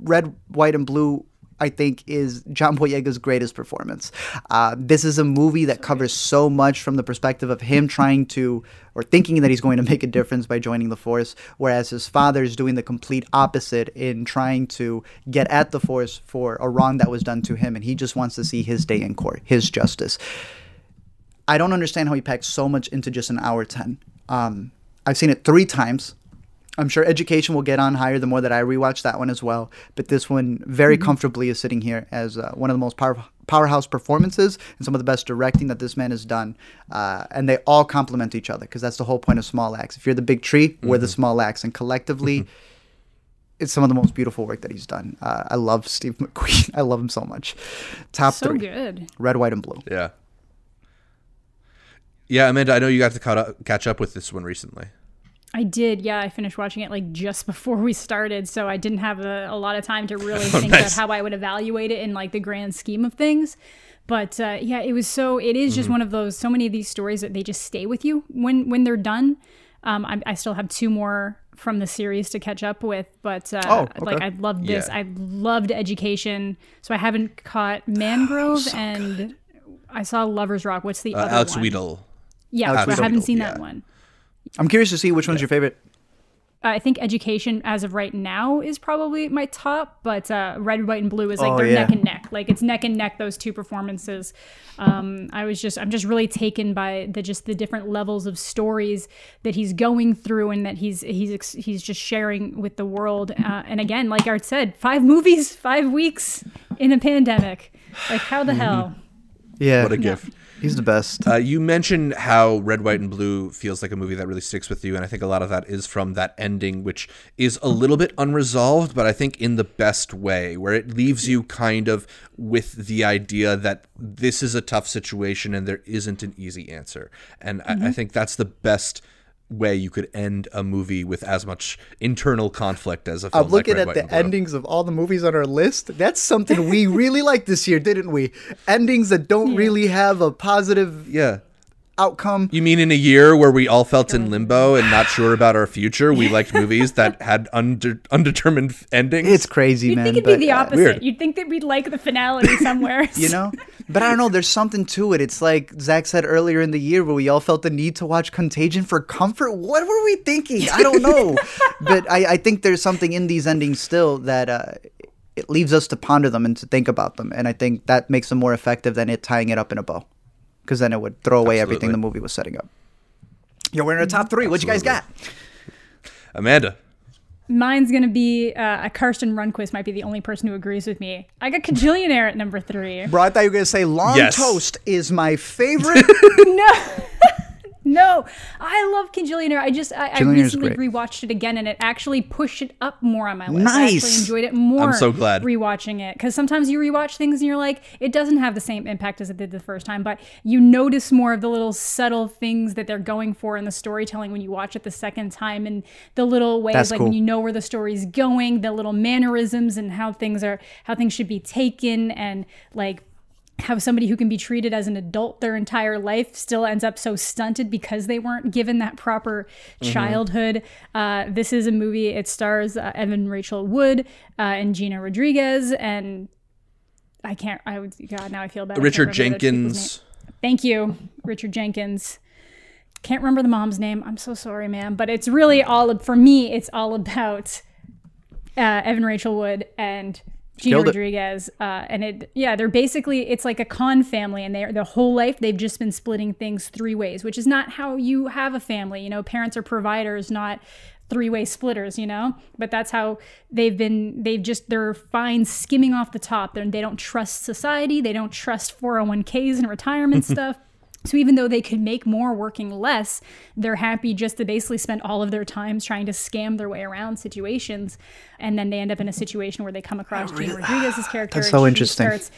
red, white, and blue. I think is John Boyega's greatest performance. Uh, this is a movie that covers so much from the perspective of him trying to, or thinking that he's going to make a difference by joining the Force, whereas his father is doing the complete opposite in trying to get at the Force for a wrong that was done to him, and he just wants to see his day in court, his justice. I don't understand how he packed so much into just an hour 10. Um, I've seen it three times. I'm sure Education will get on higher the more that I rewatch that one as well. But this one very comfortably is sitting here as uh, one of the most power- powerhouse performances and some of the best directing that this man has done. Uh, and they all complement each other because that's the whole point of Small Axe. If you're the big tree, we're the small axe. And collectively, it's some of the most beautiful work that he's done. Uh, I love Steve McQueen. I love him so much. Top So three good. red, white, and blue. Yeah. Yeah, Amanda, I know you got to caught up, catch up with this one recently. I did, yeah. I finished watching it like just before we started, so I didn't have a, a lot of time to really think about how I would evaluate it in like the grand scheme of things. But uh, yeah, it was so. It is just one of those. So many of these stories that they just stay with you when when they're done. Um, I, I still have two more from the series to catch up with, but uh, Oh, like. I loved this. Yeah. I loved Education, so I haven't caught Mangrove, and I saw Lovers Rock. What's the Uh, other Alex one? Wheatle. Yeah, Alex so I haven't seen yeah. that one. I'm curious to see which one's your favorite. I think education as of right now is probably my top, but uh, red, white, and blue is like Oh, they're yeah. neck and neck. Like it's neck and neck those two performances. Um, I was just I'm just really taken by the just the different levels of stories that he's going through and that he's he's he's just sharing with the world. Uh, and again, like Art said, five movies, five weeks in a pandemic. Like how the hell? Yeah, What a gift. He's the best. Uh, you mentioned how Red, White, and Blue feels like a movie that really sticks with you, and I think a lot of that is from that ending, which is a little bit unresolved, but I think in the best way, where it leaves you kind of with the idea that this is a tough situation and there isn't an easy answer. And I, I think that's the best way you could end a movie with as much internal conflict as a film I'm looking like Red, at White, the endings of all the movies on our list. That's something we really liked this year, didn't we? Endings that don't really have a positive Yeah. Outcome. You mean in a year where we all felt in limbo and not sure about our future, we liked movies that had unde- undetermined endings? It's crazy, You'd man. think it'd but, be the opposite. weird. You'd think that we'd like the finality somewhere. you know but i don't know there's something to it it's like zach said earlier in the year where we all felt the need to watch contagion for comfort what were we thinking i don't know but I, I think there's something in these endings still that uh, it leaves us to ponder them and to think about them and i think that makes them more effective than it tying it up in a bow because then it would throw away everything the movie was setting up you're wearing a top three what you guys got Amanda. Mine's gonna be uh, a Karsten Runquist might be the only person who agrees with me. I got Kajillionaire at number three. bro i thought you were going to say long Yes. toast is my favorite no, no, I love Kajillionaire. I just I, I recently great. rewatched it again, and it actually pushed it up more on my list. I Nice. actually enjoyed it more. I'm so glad. rewatching it because sometimes you rewatch things and you're like, it doesn't have the same impact as it did the first time, but you notice more of the little subtle things that they're going for in the storytelling when you watch it the second time, and the little ways That's like when you know where the story's going, the little mannerisms and how things are how things should be taken, and like how somebody who can be treated as an adult their entire life still ends up so stunted because they weren't given that proper childhood. Uh, this is a movie. It stars uh, Evan Rachel Wood uh, and Gina Rodriguez, and I can't. I would. God, now I feel bad. Richard remember the other people's Jenkins. Thank you, Richard Jenkins. Can't remember the mom's name. I'm so sorry, ma'am. But it's really all for me. It's all about uh, Evan Rachel Wood and Gina Killed. Rodriguez. Uh, and it, yeah, they're basically it's like a con family, and they're their whole life they've just been splitting things three ways, which is not how you have a family. You know, parents are providers, not three-way splitters. You know, but that's how they've been. They've just they're fine skimming off the top. They're, they don't trust society. They don't trust 401ks and retirement stuff. So even though they could make more working less, they're happy just to basically spend all of their times trying to scam their way around situations, and then they end up in a situation where they come across Gina Rodriguez's character. That's so she interesting. Starts,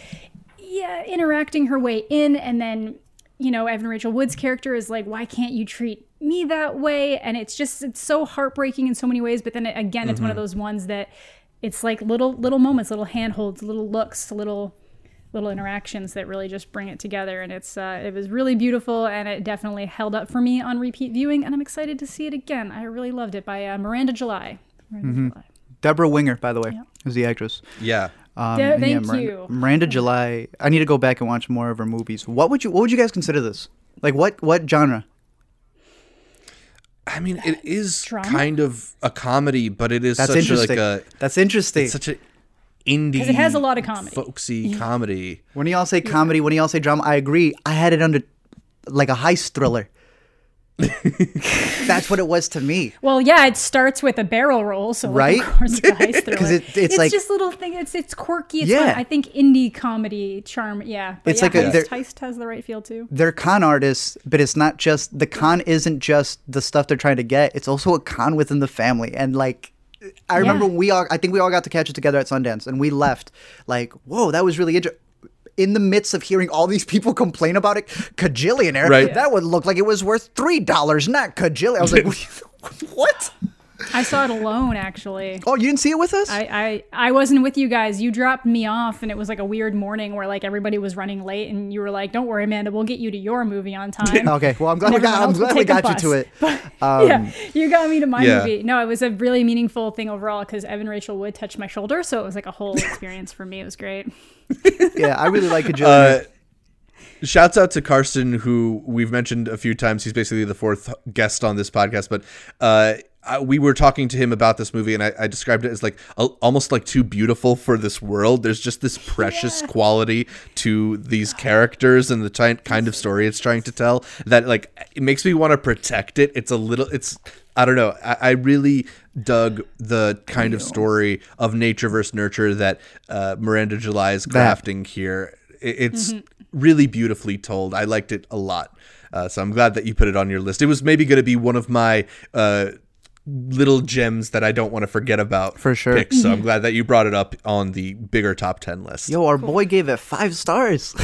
yeah, interacting her way in, and then you know Evan Rachel Wood's character is like, "Why can't you treat me that way?" And it's just it's so heartbreaking in so many ways. But then again, it's one of mm-hmm. those ones that it's like little little moments, little handholds, little looks, little little interactions that really just bring it together and it's uh, it was really beautiful and it definitely held up for me on repeat viewing and i'm excited to see it again i really loved it by uh, miranda july miranda july Debra Winger, by the way, is the actress. Yeah. Um, Yeah, and thank Miranda, you. Miranda July. I need to go back and watch more of her movies. What would you What would you guys consider this? Like what What genre? I mean, it is Drama? kind of a comedy, but it is That's such a, interesting. like a That's interesting. it's such a indie. 'Cause it has a lot of comedy. folksy comedy. when y'all say comedy, when y'all say drama, I agree. I had it under like a heist thriller. That's what it was to me. well yeah it starts with a barrel roll so like, Right? of course it's a heist thriller. 'Cause it- it's like- just little thing it's it's quirky it's Yeah. fun. i think indie comedy charm yeah but It's yeah, like a- heist, they're- heist has the right feel too They're con artists, but it's not just the con isn't just the stuff they're trying to get. It's also a con within the family. And like I remember Yeah. we all I think we all got to catch it together at Sundance and we left like, whoa, that was really interesting. In the midst of hearing all these people complain about it, Kajillionaire, Right. that would look like it was worth three dollars, not cajillion. I was like, what? I saw it alone actually Oh, you didn't see it with us? I, I I wasn't with you guys. You dropped me off, and it was like a weird morning where like everybody was running late, and you were like, "Don't worry, Amanda, we'll get you to your movie on time." okay, well, I'm glad we got, I'm everyone else will glad we got you to it. But, Um, yeah, you got me to my Yeah. movie. No, it was a really meaningful thing overall because Evan Rachel Wood touched my shoulder, so it was like a whole experience for me. It was great. Yeah, I really like Kajillionaire. Uh, shouts out to Karsten, who we've mentioned a few times. He's basically the fourth guest on this podcast, but uh, I, we were talking to him about this movie, and I, I described it as like a, almost like too beautiful for this world. There's just this precious quality to these characters and the ty- kind of story it's trying to tell that like it makes me want to protect it. It's a little, it's I don't know. I, I really dug the kind of story of nature versus nurture that uh, Miranda July is That. crafting here. It- It's really beautifully told. I liked it a lot. Uh, so I'm glad that you put it on your list. It was maybe going to be one of my uh, little gems that I don't want to forget about For sure. picks. So I'm mm-hmm. glad that you brought it up on the bigger top 10 list. Yo, our boy gave it five stars.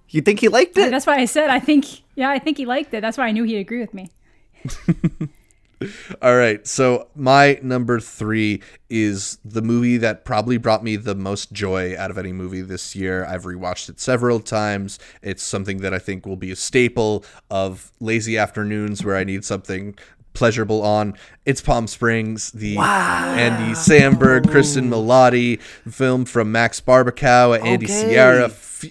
you think he liked it? That's why I said I think. Yeah, I think he liked it. That's why I knew he'd agree with me. All right. So my number three is the movie that probably brought me the most joy out of any movie this year. I've rewatched it several times. It's something that I think will be a staple of lazy afternoons where I need something pleasurable on. It's Palm Springs, the Andy Samberg, Cristin Milioti film from Max Barbacow, Andy Okay. Siara. F-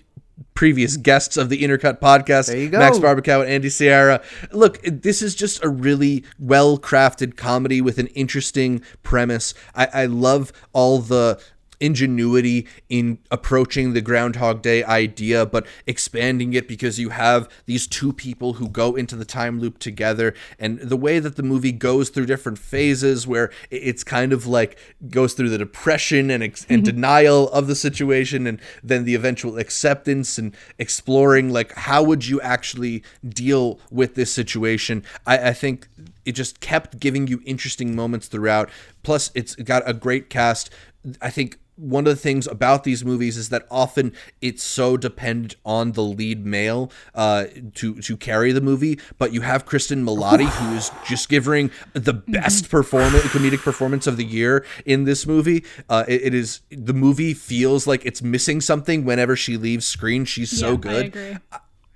previous guests of the Intercut podcast. There you go. Max Barbacow and Andy Siara. Look, this is just a really well crafted comedy with an interesting premise. I, I love all the ingenuity in approaching the Groundhog Day idea, but expanding it because you have these two people who go into the time loop together, and the way that the movie goes through different phases where it's kind of like goes through the depression and, ex- and mm-hmm. denial of the situation, and then the eventual acceptance and exploring like how would you actually deal with this situation. I, I think it just kept giving you interesting moments throughout. Plus, it's got a great cast. I think one of the things about these movies is that often it's so dependent on the lead male uh, to to carry the movie. But you have Cristin Milioti, who is just giving the best performance, comedic performance of the year in this movie. Uh, it, it is the movie feels like it's missing something whenever she leaves screen. She's so Yeah, I good. agree.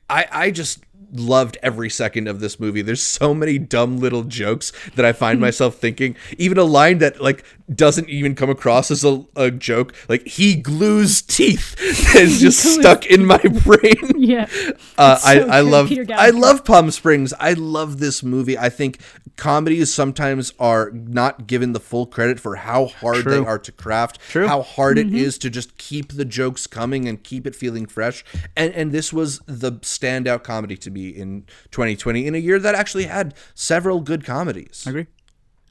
I, I just loved every second of this movie. There's so many dumb little jokes that I find myself thinking. Even a line that like doesn't even come across as a, a joke, like he glues teeth, is just stuck in my brain. Yeah. Uh, so I, I love I love Palm Springs. I love this movie. I think comedies sometimes are not given the full credit for how hard they are to craft, True. how hard Mm-hmm. it is to just keep the jokes coming and keep it feeling fresh. And and this was the standout comedy to me in 2020 in a year that actually had several good comedies. I agree.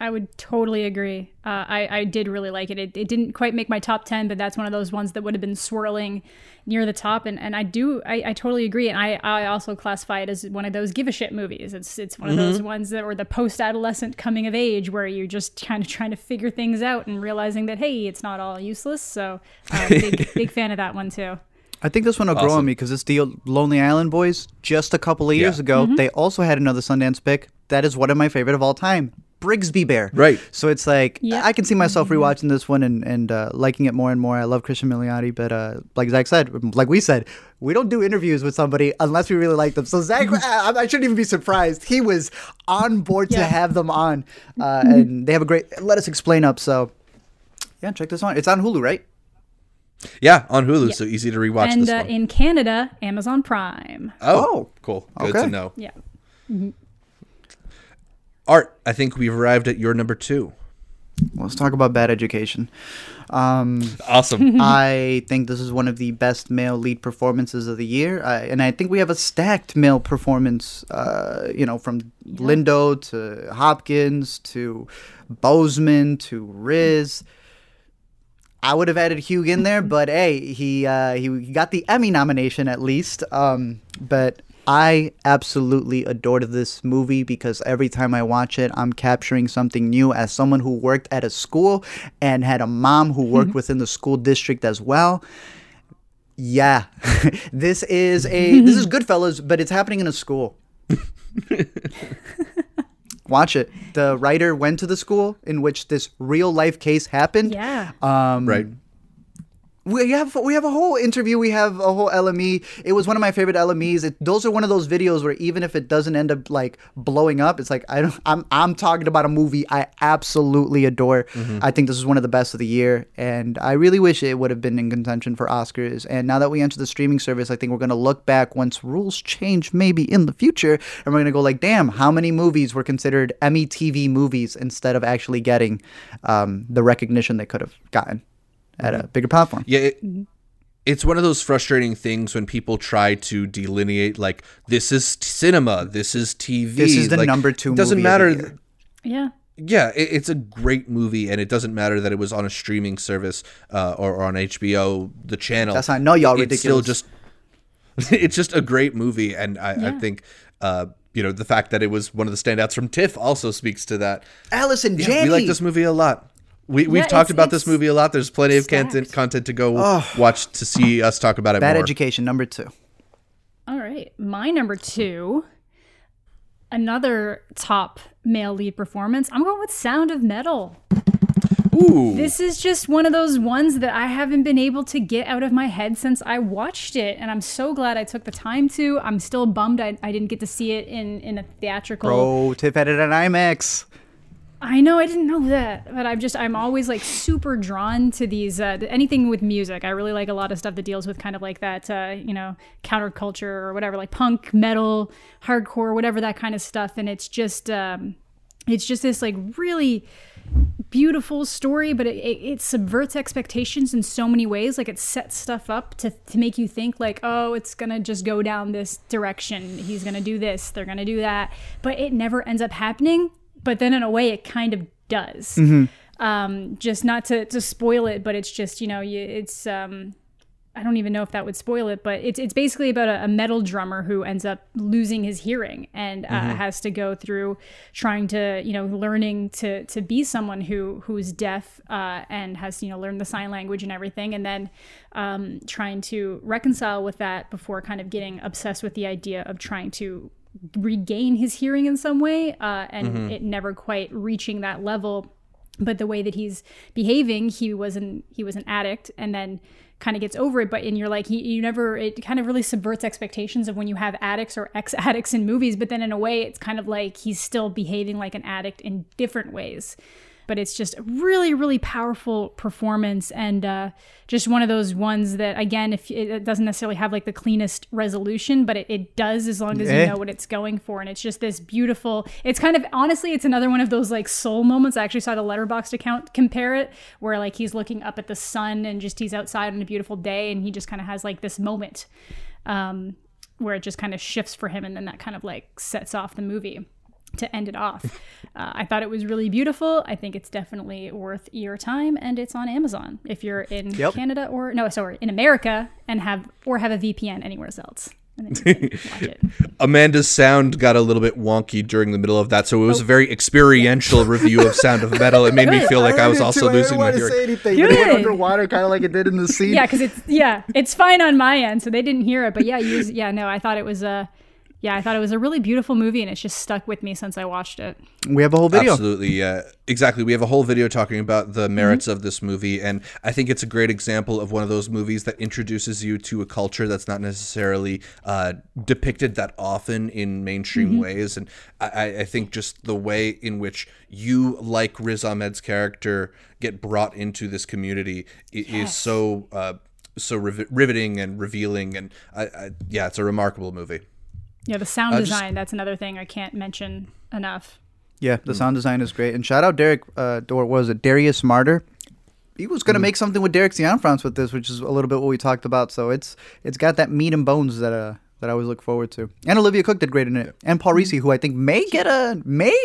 I would totally agree. Uh, I, I did really like it. it. It didn't quite make my top 10, but that's one of those ones that would have been swirling near the top. And, and I do, I, I totally agree. And I, I also classify it as one of those give a shit movies. It's, it's one of those ones that were the post adolescent coming of age where you're just kind of trying to figure things out and realizing that, hey, it's not all useless. So, uh, big, big fan of that one too. I think this one will grow on me because it's the Lonely Island Boys. Just a couple of years Yeah. ago, they also had another Sundance pick. That is one of my favorite of all time. Brigsby Bear. Right. So it's like Yeah. I can see myself rewatching this one and and uh, liking it more and more. I love Cristin Milioti, but uh, like Zach said, like we said, we don't do interviews with somebody unless we really like them. So Zach, I, I shouldn't even be surprised. He was on board to have them on, uh, and they have a great Let Us Explain up. So yeah, check this on. It's on Hulu, right? Yeah, on Hulu, so easy to rewatch and this uh, one. in Canada, Amazon Prime. oh, Oh. cool. Good Okay. to know. Yeah. Art, I think we've arrived at your number two. Let's talk about bad education. Um, Awesome. I think this is one of the best male lead performances of the year, I, and I think we have a stacked male performance. Uh, you know, from Lindo to Hopkins to Boseman to Riz. I would have added Hugh in there, but hey, he uh, he got the Emmy nomination at least. Um, but I absolutely adored this movie because every time I watch it, I'm capturing something new. As someone who worked at a school and had a mom who worked within the school district as well. Yeah, this is a this is Goodfellas, but it's happening in a school. Watch it. The writer went to the school in which this real life case happened. Yeah. Um, right. We have we have a whole interview. We have a whole LME. It was one of my favorite LMEs. It, those are one of those videos where even if it doesn't end up like blowing up, it's like I don't. I'm I'm talking about a movie I absolutely adore. I think this is one of the best of the year, and I really wish it would have been in contention for Oscars. And now that we enter the streaming service, I think we're gonna look back once rules change, maybe in the future, and we're gonna go like, damn, how many movies were considered Emmy TV movies instead of actually getting um, the recognition they could have gotten at a bigger platform. Yeah, it, it's one of those frustrating things when people try to delineate like this is t- cinema, this is TV. This is the like, number two It doesn't movie of the matter. year. Yeah. Yeah, it, it's a great movie, and it doesn't matter that it was on a streaming service uh, or, or on HBO, the channel. That's not- no, y'all It's still ridiculous. just, it's just a great movie, and I, I think. Uh, you know the fact that it was one of the standouts from TIFF also speaks to that. Allison Yeah, Janney. we like this movie a lot. We, we've Yeah, talked it's- about this movie a lot. There's plenty of content stacked. content to go watch to see us talk about it Bad more. Education number two. All right. My number two, another top male lead performance. I'm going with Sound of Metal. Ooh, This is just one of those ones that I haven't been able to get out of my head since I watched it. And I'm so glad I took the time to. I'm still bummed I, I didn't get to see it in, in a theatrical. Bro, Tiff had it at IMAX. I know I didn't know that, but I'm just I'm always like super drawn to these uh, anything with music. I really like a lot of stuff that deals with kind of like that uh, you know counterculture or whatever, like punk, metal, hardcore, whatever that kind of stuff. And it's just um, it's just this like really beautiful story, but it, it, it subverts expectations in so many ways. Like it sets stuff up to, to make you think like, oh, it's gonna just go down this direction. He's gonna do this. They're gonna do that. But it never ends up happening. But then in a way, it kind of does. Um, just not to, to spoil it, but it's just you know, you, it's um, I don't even know if that would spoil it, but it's it's basically about a, a metal drummer who ends up losing his hearing and uh, has to go through trying to you know learning to to be someone who who's deaf uh, and has you know learned the sign language and everything, and then um, trying to reconcile with that before kind of getting obsessed with the idea of trying to regain his hearing in some way, uh, and it never quite reaching that level. But the way that he's behaving he was an he was an addict and then kind of gets over it. But and you're like he, you never it kind of really subverts expectations of when you have addicts or ex addicts in movies. But then in a way it's kind of like he's still behaving like an addict in different ways but it's just a really really powerful performance and uh, just one of those ones that again if it, it doesn't necessarily have like the cleanest resolution but it, it does as long as you know what it's going for. And it's just this beautiful it's kind of honestly it's another one of those like soul moments. I actually saw the letterboxd account compare it where like he's looking up at the sun and just he's outside on a beautiful day and he just kind of has like this moment um, where it just kind of shifts for him and then that kind of like sets off the movie to end it off uh, i thought it was really beautiful i think it's definitely worth your time and it's on amazon if you're in Yep. canada or no sorry in america and have or have a vpn anywhere else and then you can watch it Amanda's sound got a little bit wonky during the middle of that, so it was a very experiential review of Sound of Metal. It made me feel like I was also losing my hearing. anything. but it went underwater, kind of like it did in the scene. yeah because it's yeah it's fine on my end so they didn't hear it but yeah you yeah no i thought it was a yeah i thought it was a really beautiful movie and it's just stuck with me since i watched it we have a whole video. Absolutely, yeah, exactly. We have a whole video talking about the merits of this movie, and I think it's a great example of one of those movies that introduces you to a culture that's not necessarily uh, depicted that often in mainstream ways. And I- I, I think just the way in which you, like Riz Ahmed's character, get brought into this community i- is so uh, so riv- riveting and revealing, and I, I, yeah, it's a remarkable movie. Yeah the sound just- design that's another thing i can't mention enough Yeah, the sound design is great. And shout out Derek, uh, or was it, Darius Marder? He was gonna make something with Derek Cianfrance with this, which is a little bit what we talked about. So it's it's got that meat and bones that uh that I always look forward to. And Olivia Cooke did great in it, and Paul Raci, who I think may get a may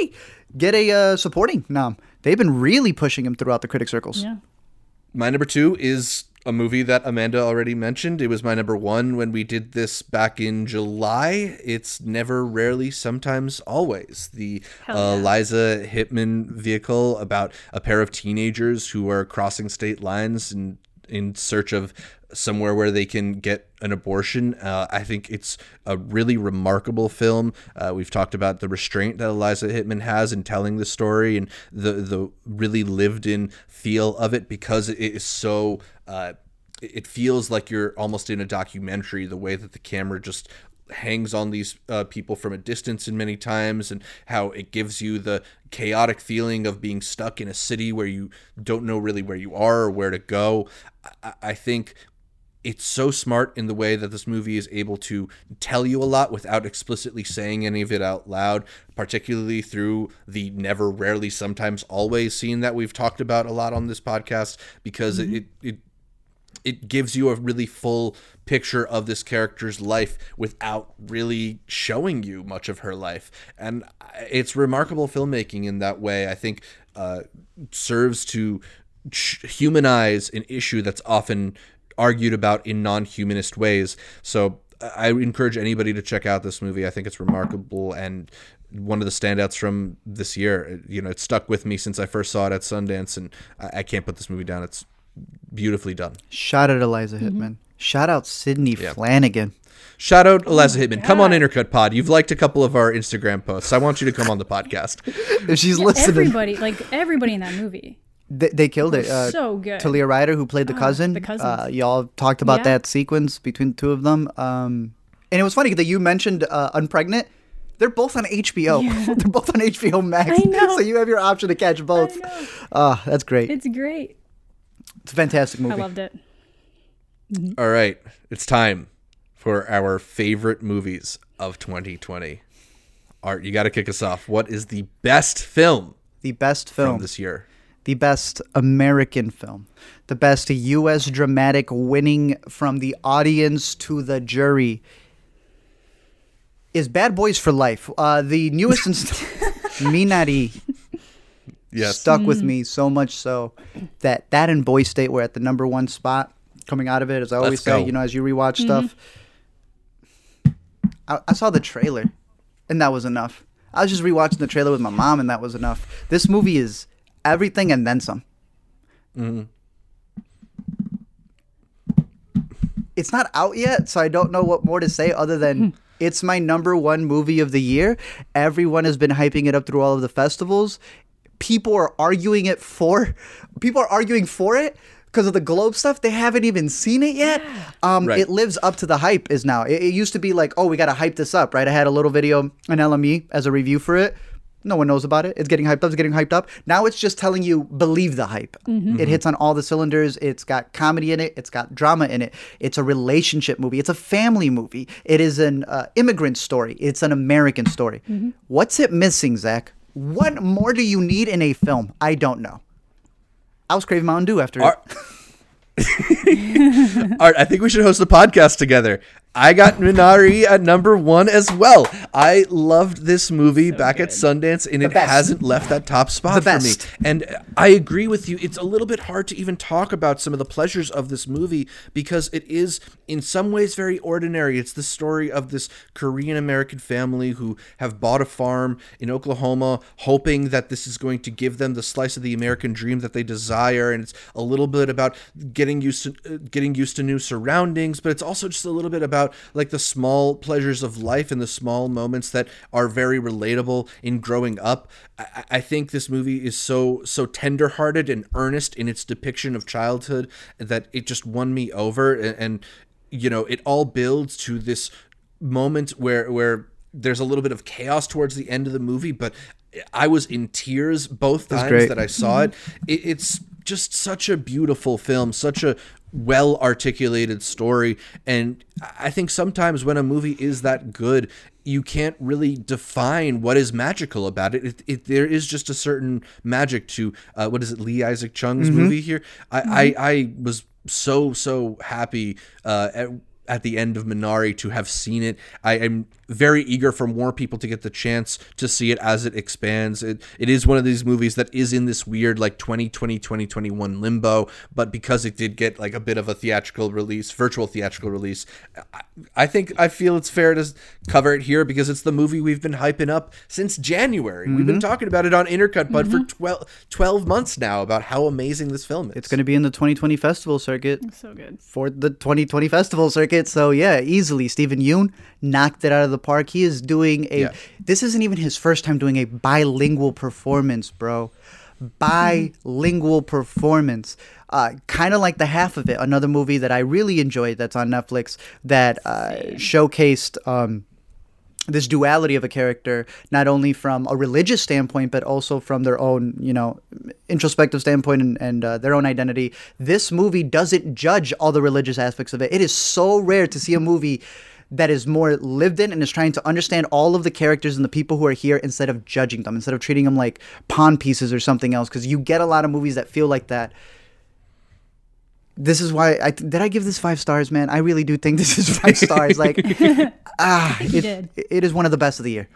get a uh, supporting nom. They've been really pushing him throughout the critic circles. yeah My number two is a movie that Amanda already mentioned. It was my number one when we did this back in July. It's Never, Rarely, Sometimes, Always. The Hell uh. Liza Hittman vehicle about a pair of teenagers who are crossing state lines and in search of somewhere where they can get an abortion. Uh, I think it's a really remarkable film. Uh, we've talked about the restraint that Eliza Hittman has in telling the story and the the really lived in feel of it because it is so. Uh, it feels like you're almost in a documentary. The way that the camera just hangs on these uh, people from a distance in many times and how it gives you the chaotic feeling of being stuck in a city where you don't know really where you are or where to go. I, I think it's so smart in the way that this movie is able to tell you a lot without explicitly saying any of it out loud, particularly through the never, rarely, sometimes, always scene that we've talked about a lot on this podcast, because it, it it gives you a really full picture of this character's life without really showing you much of her life. And it's remarkable filmmaking in that way i think uh, serves to humanize an issue that's often argued about in non-humanist ways. So i encourage anybody to check out this movie. I think it's remarkable and one of the standouts from this year. You know it stuck with me since i first saw it at sundance and I can't put this movie down. It's beautifully done Shout out Eliza Hittman. Shout out Sidney Flanigan. Shout out Eliza Hittman. Come on Intercut Pod. You've liked a couple of our Instagram posts. I want you to come on the podcast. If she's Yeah, listening, everybody like everybody in that movie they, they killed it. Uh, so good Talia Ryder, who played the cousin. the cousins. Uh, y'all talked about Yeah. that sequence between the two of them. Um, and it was funny that you mentioned uh, Unpregnant. They're both on HBO. They're both on HBO Max. I know. so you have your option to catch both. know. Ah, that's great. it's great It's a fantastic movie. i loved it All right. It's time for our favorite movies of 2020. Art, you got to kick us off. What is the best film the best from film this year? the best American film, the best U.S. dramatic winning from the audience to the jury is Bad Boys for Life. Uh, the newest inst- Minari Yes. stuck with mm. me so much so that that and Boy State were at the number one spot coming out of it. As I always say, you know, as you rewatch mm-hmm. stuff, I, I saw the trailer, and that was enough. I was just rewatching the trailer with my mom, and that was enough. This movie is everything and then some. Mm-hmm. It's not out yet, so I don't know what more to say other than hmm. it's my number one movie of the year. Everyone has been hyping it up through all of the festivals. People are arguing it for people are arguing for it because of the Globe stuff. They haven't even seen it yet. Um, Right. It lives up to the hype. Is now. It, it used to be like, oh, we got to hype this up, right? I had a little video on LME as a review for it. No one knows about it. It's getting hyped up. It's getting hyped up. Now it's just telling you believe the hype. It hits on all the cylinders. It's got comedy in it. It's got drama in it. It's a relationship movie. It's a family movie. It is an uh, immigrant story. It's an American story. What's it missing, Zach? What more do you need in a film? I don't know. I was craving Mountain Dew after. Are- Art, I think we should host a podcast together. I got Minari at number one as well. I loved this movie back at Sundance, and it best. hasn't left that top spot The for me. And I agree with you. It's a little bit hard to even talk about some of the pleasures of this movie because it is, in some ways, very ordinary. It's the story of this Korean American family who have bought a farm in Oklahoma, hoping that this is going to give them the slice of the American dream that they desire. And it's a little bit about getting used to uh, getting used to new surroundings, but it's also just a little bit about like the small pleasures of life and the small moments that are very relatable in growing up. I, I think this movie is so so tenderhearted and earnest in its depiction of childhood that it just won me over and, and you know it all builds to this moment where where there's a little bit of chaos towards the end of the movie but i was in tears both times that i saw it. it it's just such a beautiful film such a well articulated story and i think sometimes when a movie is that good you can't really define what is magical about it. It, it there is just a certain magic to uh, what is it, Lee Isaac Chung's movie here. I, I I was so so happy uh, at, at the end of Minari to have seen it. I am very eager for more people to get the chance to see it as it expands. It it is one of these movies that is in this weird like 2020 2021 limbo, but because it did get like a bit of a theatrical release, virtual theatrical release, I, I think I feel it's fair to cover it here because it's the movie we've been hyping up since January. We've been mm-hmm. talking about it on Intercut Pod for mm-hmm. 12, 12 months now about how amazing this film is. It's going to be in the 2020 festival circuit So good. for the 2020 festival circuit. So yeah, easily Steven Yeun knocked it out of the park. He is doing a. Yeah. This isn't even his first time doing a bilingual performance, bro. Bilingual performance. Uh, kind of like the half of it. Another movie that I really enjoyed that's on Netflix that uh, showcased. Um, this duality of a character, not only from a religious standpoint, but also from their own, you know, introspective standpoint and, and uh, their own identity. This movie doesn't judge all the religious aspects of it. It is so rare to see a movie that is more lived in and is trying to understand all of the characters and the people who are here instead of judging them, instead of treating them like pawn pieces or something else. Because you get a lot of movies that feel like that this is why I did I give this five stars, man. I really do think this is five stars. Like, ah, it, it is one of the best of the year,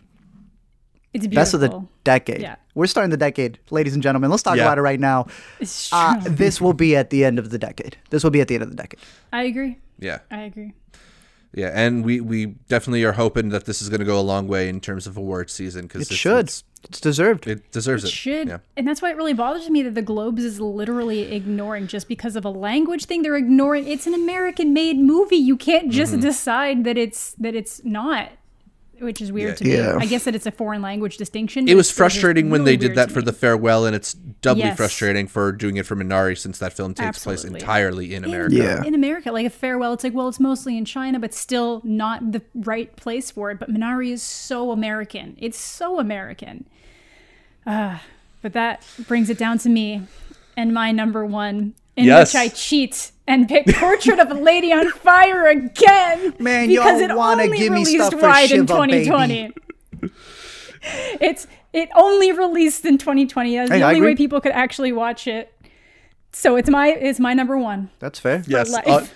It's beautiful. best of the decade. Yeah. We're starting the decade, ladies and gentlemen. Let's talk Yeah. about it right now. It's Uh, this will be at the end of the decade. This will be at the end of the decade. I agree. yeah. I agree. Yeah, and we we definitely are hoping that this is going to go a long way in terms of awards season because It should. It's, It's deserved. it deserves it. should Yeah. and that's why it really bothers me that the globes is literally ignoring just because of a language thing they're ignoring it's an american made movie you can't just Mm-hmm. decide that it's that it's not which is weird Yeah. to me Yeah. i guess that it's a foreign language distinction It was it's still just frustrating when they did that for me. the farewell, and it's doubly Yes. frustrating for doing it for Minari since that film takes place entirely in In- America. Yeah. in America, like a farewell, it's like, well, it's mostly in China, but still not the right place for it. But Minari is so American. It's so American. Ah, but that brings it down to me and my number one, in Yes. which I cheat and pick Portrait of a Lady on Fire again. Man, because y'all it wanna only give me released stuff for wide in Shiva, baby. 2020. It's it only released in 2020. That's Hey, the I only agree. way people could actually watch it. So it's my it's my number one. That's fair. Yes. life. On,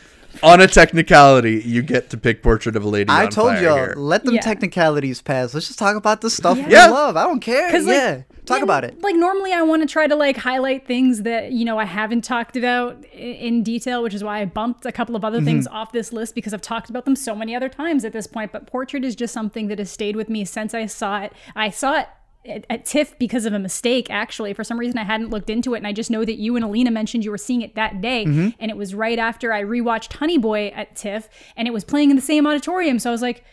on a technicality, you get to pick Portrait of a Lady I on told Fire y'all, here. let them Yeah. technicalities pass. Let's just talk about the stuff we Yeah. love. I don't care. 'Cause, like, yeah, talk yeah, about it. Like normally, I want to try to like highlight things that you know I haven't talked about in detail, which is why I bumped a couple of other Mm-hmm. things off this list because I've talked about them so many other times at this point. But Portrait is just something that has stayed with me since I saw it. I saw it. At, at TIFF because of a mistake, actually. For some reason, I hadn't looked into it, and I just know that you and Alina mentioned you were seeing it that day, Mm-hmm. and it was right after I rewatched Honey Boy at TIFF, and it was playing in the same auditorium. So I was like,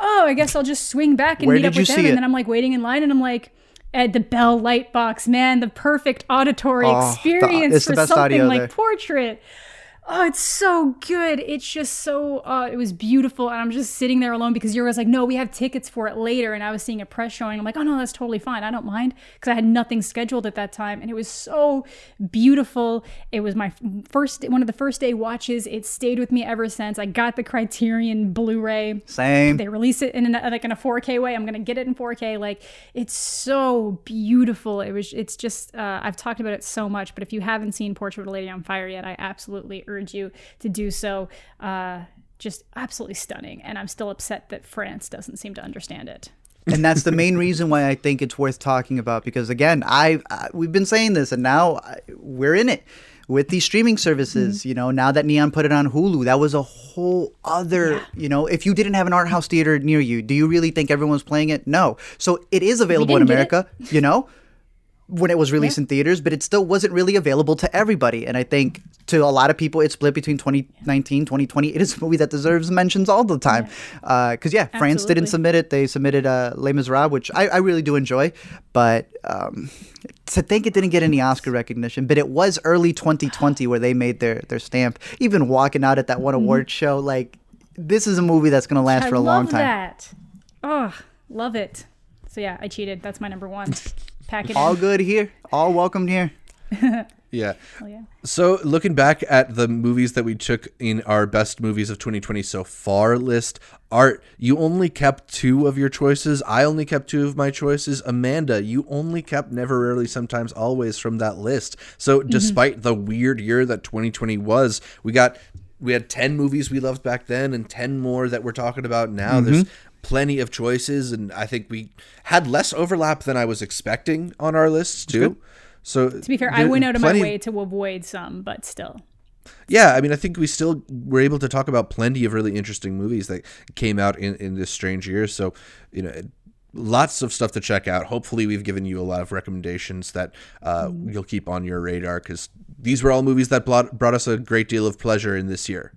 "Oh, I guess I'll just swing back and Where meet up with them." see And then I'm like waiting in line, and I'm like, at the Bell Lightbox, man, the perfect auditory Oh, experience the for something like there. Portrait. Oh, it's so good. It's just so, uh, it was beautiful. And I'm just sitting there alone because you was like, no, we have tickets for it later. And I was seeing a press showing. I'm like, oh, no, that's totally fine. I don't mind because I had nothing scheduled at that time. And it was so beautiful. It was my first, one of the first day watches. It stayed with me ever since. I got the Criterion Blu ray Same. they release it in a, like in a 4K way. I'm gonna get it in 4K. Like it's so beautiful. It was. It's just. Uh, I've talked about it so much, but if you haven't seen Portrait of a Lady on Fire yet, I absolutely urge you to do so. Uh, just absolutely stunning, and I'm still upset that France doesn't seem to understand it. and that's the main reason why I think it's worth talking about because again, I, I we've been saying this and now I, we're in it with these streaming services. You know, now that Neon put it on Hulu, that was a whole other. You know, if you didn't have an art house theater near you, do you really think everyone's playing it? No. So it is available in America. You know. When it was released Yeah. in theaters, but it still wasn't really available to everybody. And I think to a lot of people, it's split between 2019, 2020. It is a movie that deserves mentions all the time. Because, yeah, France didn't submit it. They submitted uh, Les Miserables, which I, I really do enjoy. But um, to think it didn't get any Oscar recognition, but it was early 2020 where they made their, their stamp. Even walking out at that one award show, like, this is a movie that's going to last I for a love long time. that. Oh, love it. So yeah, I cheated. That's my number one. Pack it All in. good here. All welcomed here. Yeah. Hell yeah. So, looking back at the movies that we took in our best movies of 2020 so far list, Art, you only kept two of your choices. I only kept two of my choices. Amanda, you only kept Never Rarely, Sometimes Always from that list. So, mm-hmm. despite the weird year that 2020 was, we got we had 10 movies we loved back then and 10 more that we're talking about now. There's mm-hmm. Plenty of choices, and I think we had less overlap than I was expecting on our lists too. So, To be fair, I went out of my way to avoid some, but still. yeah, I mean, I think we still were able to talk about plenty of really interesting movies that came out in, in this strange year. So, you know, lots of stuff to check out. Hopefully, we've given you a lot of recommendations that uh, you'll keep on your radar because these were all movies that brought, brought us a great deal of pleasure in this year.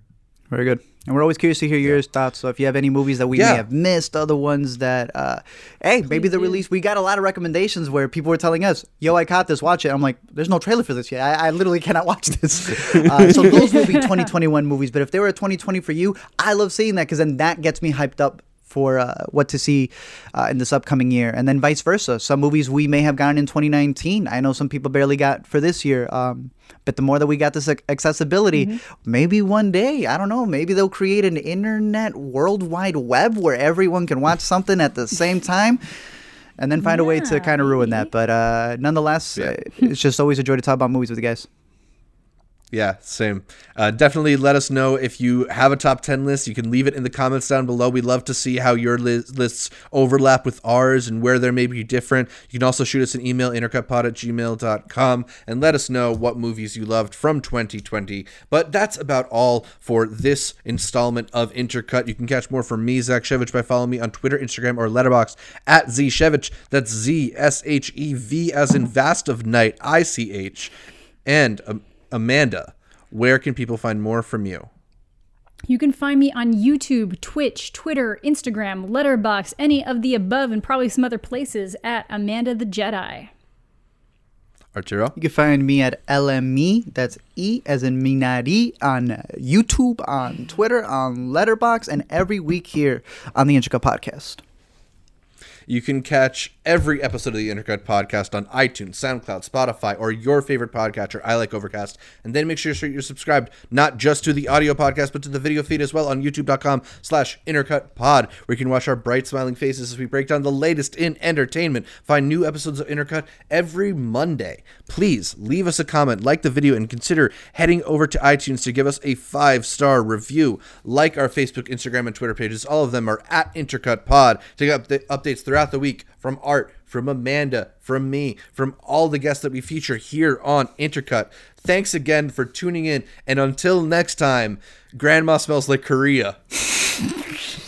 Very good. And we're always curious to hear your thoughts. So if you have any movies that we Yeah. may have missed, other ones that, uh, hey, maybe the release, we got a lot of recommendations where people were telling us, yo, I caught this, watch it. I'm like, there's no trailer for this yet. I, I literally cannot watch this. uh, so those will be 2021 movies. But if they were a 2020 for you, I love seeing that because then that gets me hyped up for uh, what to see uh, in this upcoming year, and then vice versa. Some movies we may have gotten in 2019. I know some people barely got for this year. Um, but the more that we got this ac- accessibility, maybe one day, I don't know, maybe they'll create an internet worldwide web where everyone can watch something at the same time. And then find a way to kind of ruin maybe. that. But uh, nonetheless, uh, it's just always a joy to talk about movies with you guys. Yeah, same. Uh, definitely let us know if you have a top 10 list. You can leave it in the comments down below. We'd love to see how your li- lists overlap with ours and where they may be different. You can also shoot us an email, intercutpod at gmail.com, and let us know what movies you loved from 2020. But that's about all for this installment of Intercut. You can catch more from me, Zach Shevich, by following me on Twitter, Instagram, or Letterboxd at zshevich. That's Z S H E V as in vast of night, I C H. And um, Amanda, where can people find more from you? You can find me on YouTube, Twitch, Twitter, Instagram, Letterboxd, any of the above, and probably some other places at Amanda the Jedi. Arturo? You can find me at LME, that's E as in Minari, on YouTube, on Twitter, on Letterboxd, and every week here on the Intercut Podcast. You can catch every episode of the Intercut podcast on iTunes, SoundCloud, Spotify, or your favorite podcatcher. I like Overcast. And then make sure you're subscribed not just to the audio podcast, but to the video feed as well on youtube.com slash intercut pod, where you can watch our bright smiling faces as we break down the latest in entertainment. Find new episodes of Intercut every Monday. Please leave us a comment, like the video, and consider heading over to iTunes to give us a five star review. Like our Facebook, Instagram, and Twitter pages. All of them are at Intercut Pod to get upda- updates throughout the week from Art, from Amanda, from me, from all the guests that we feature here on Intercut. Thanks again for tuning in, and until next time, Grandma smells like Korea.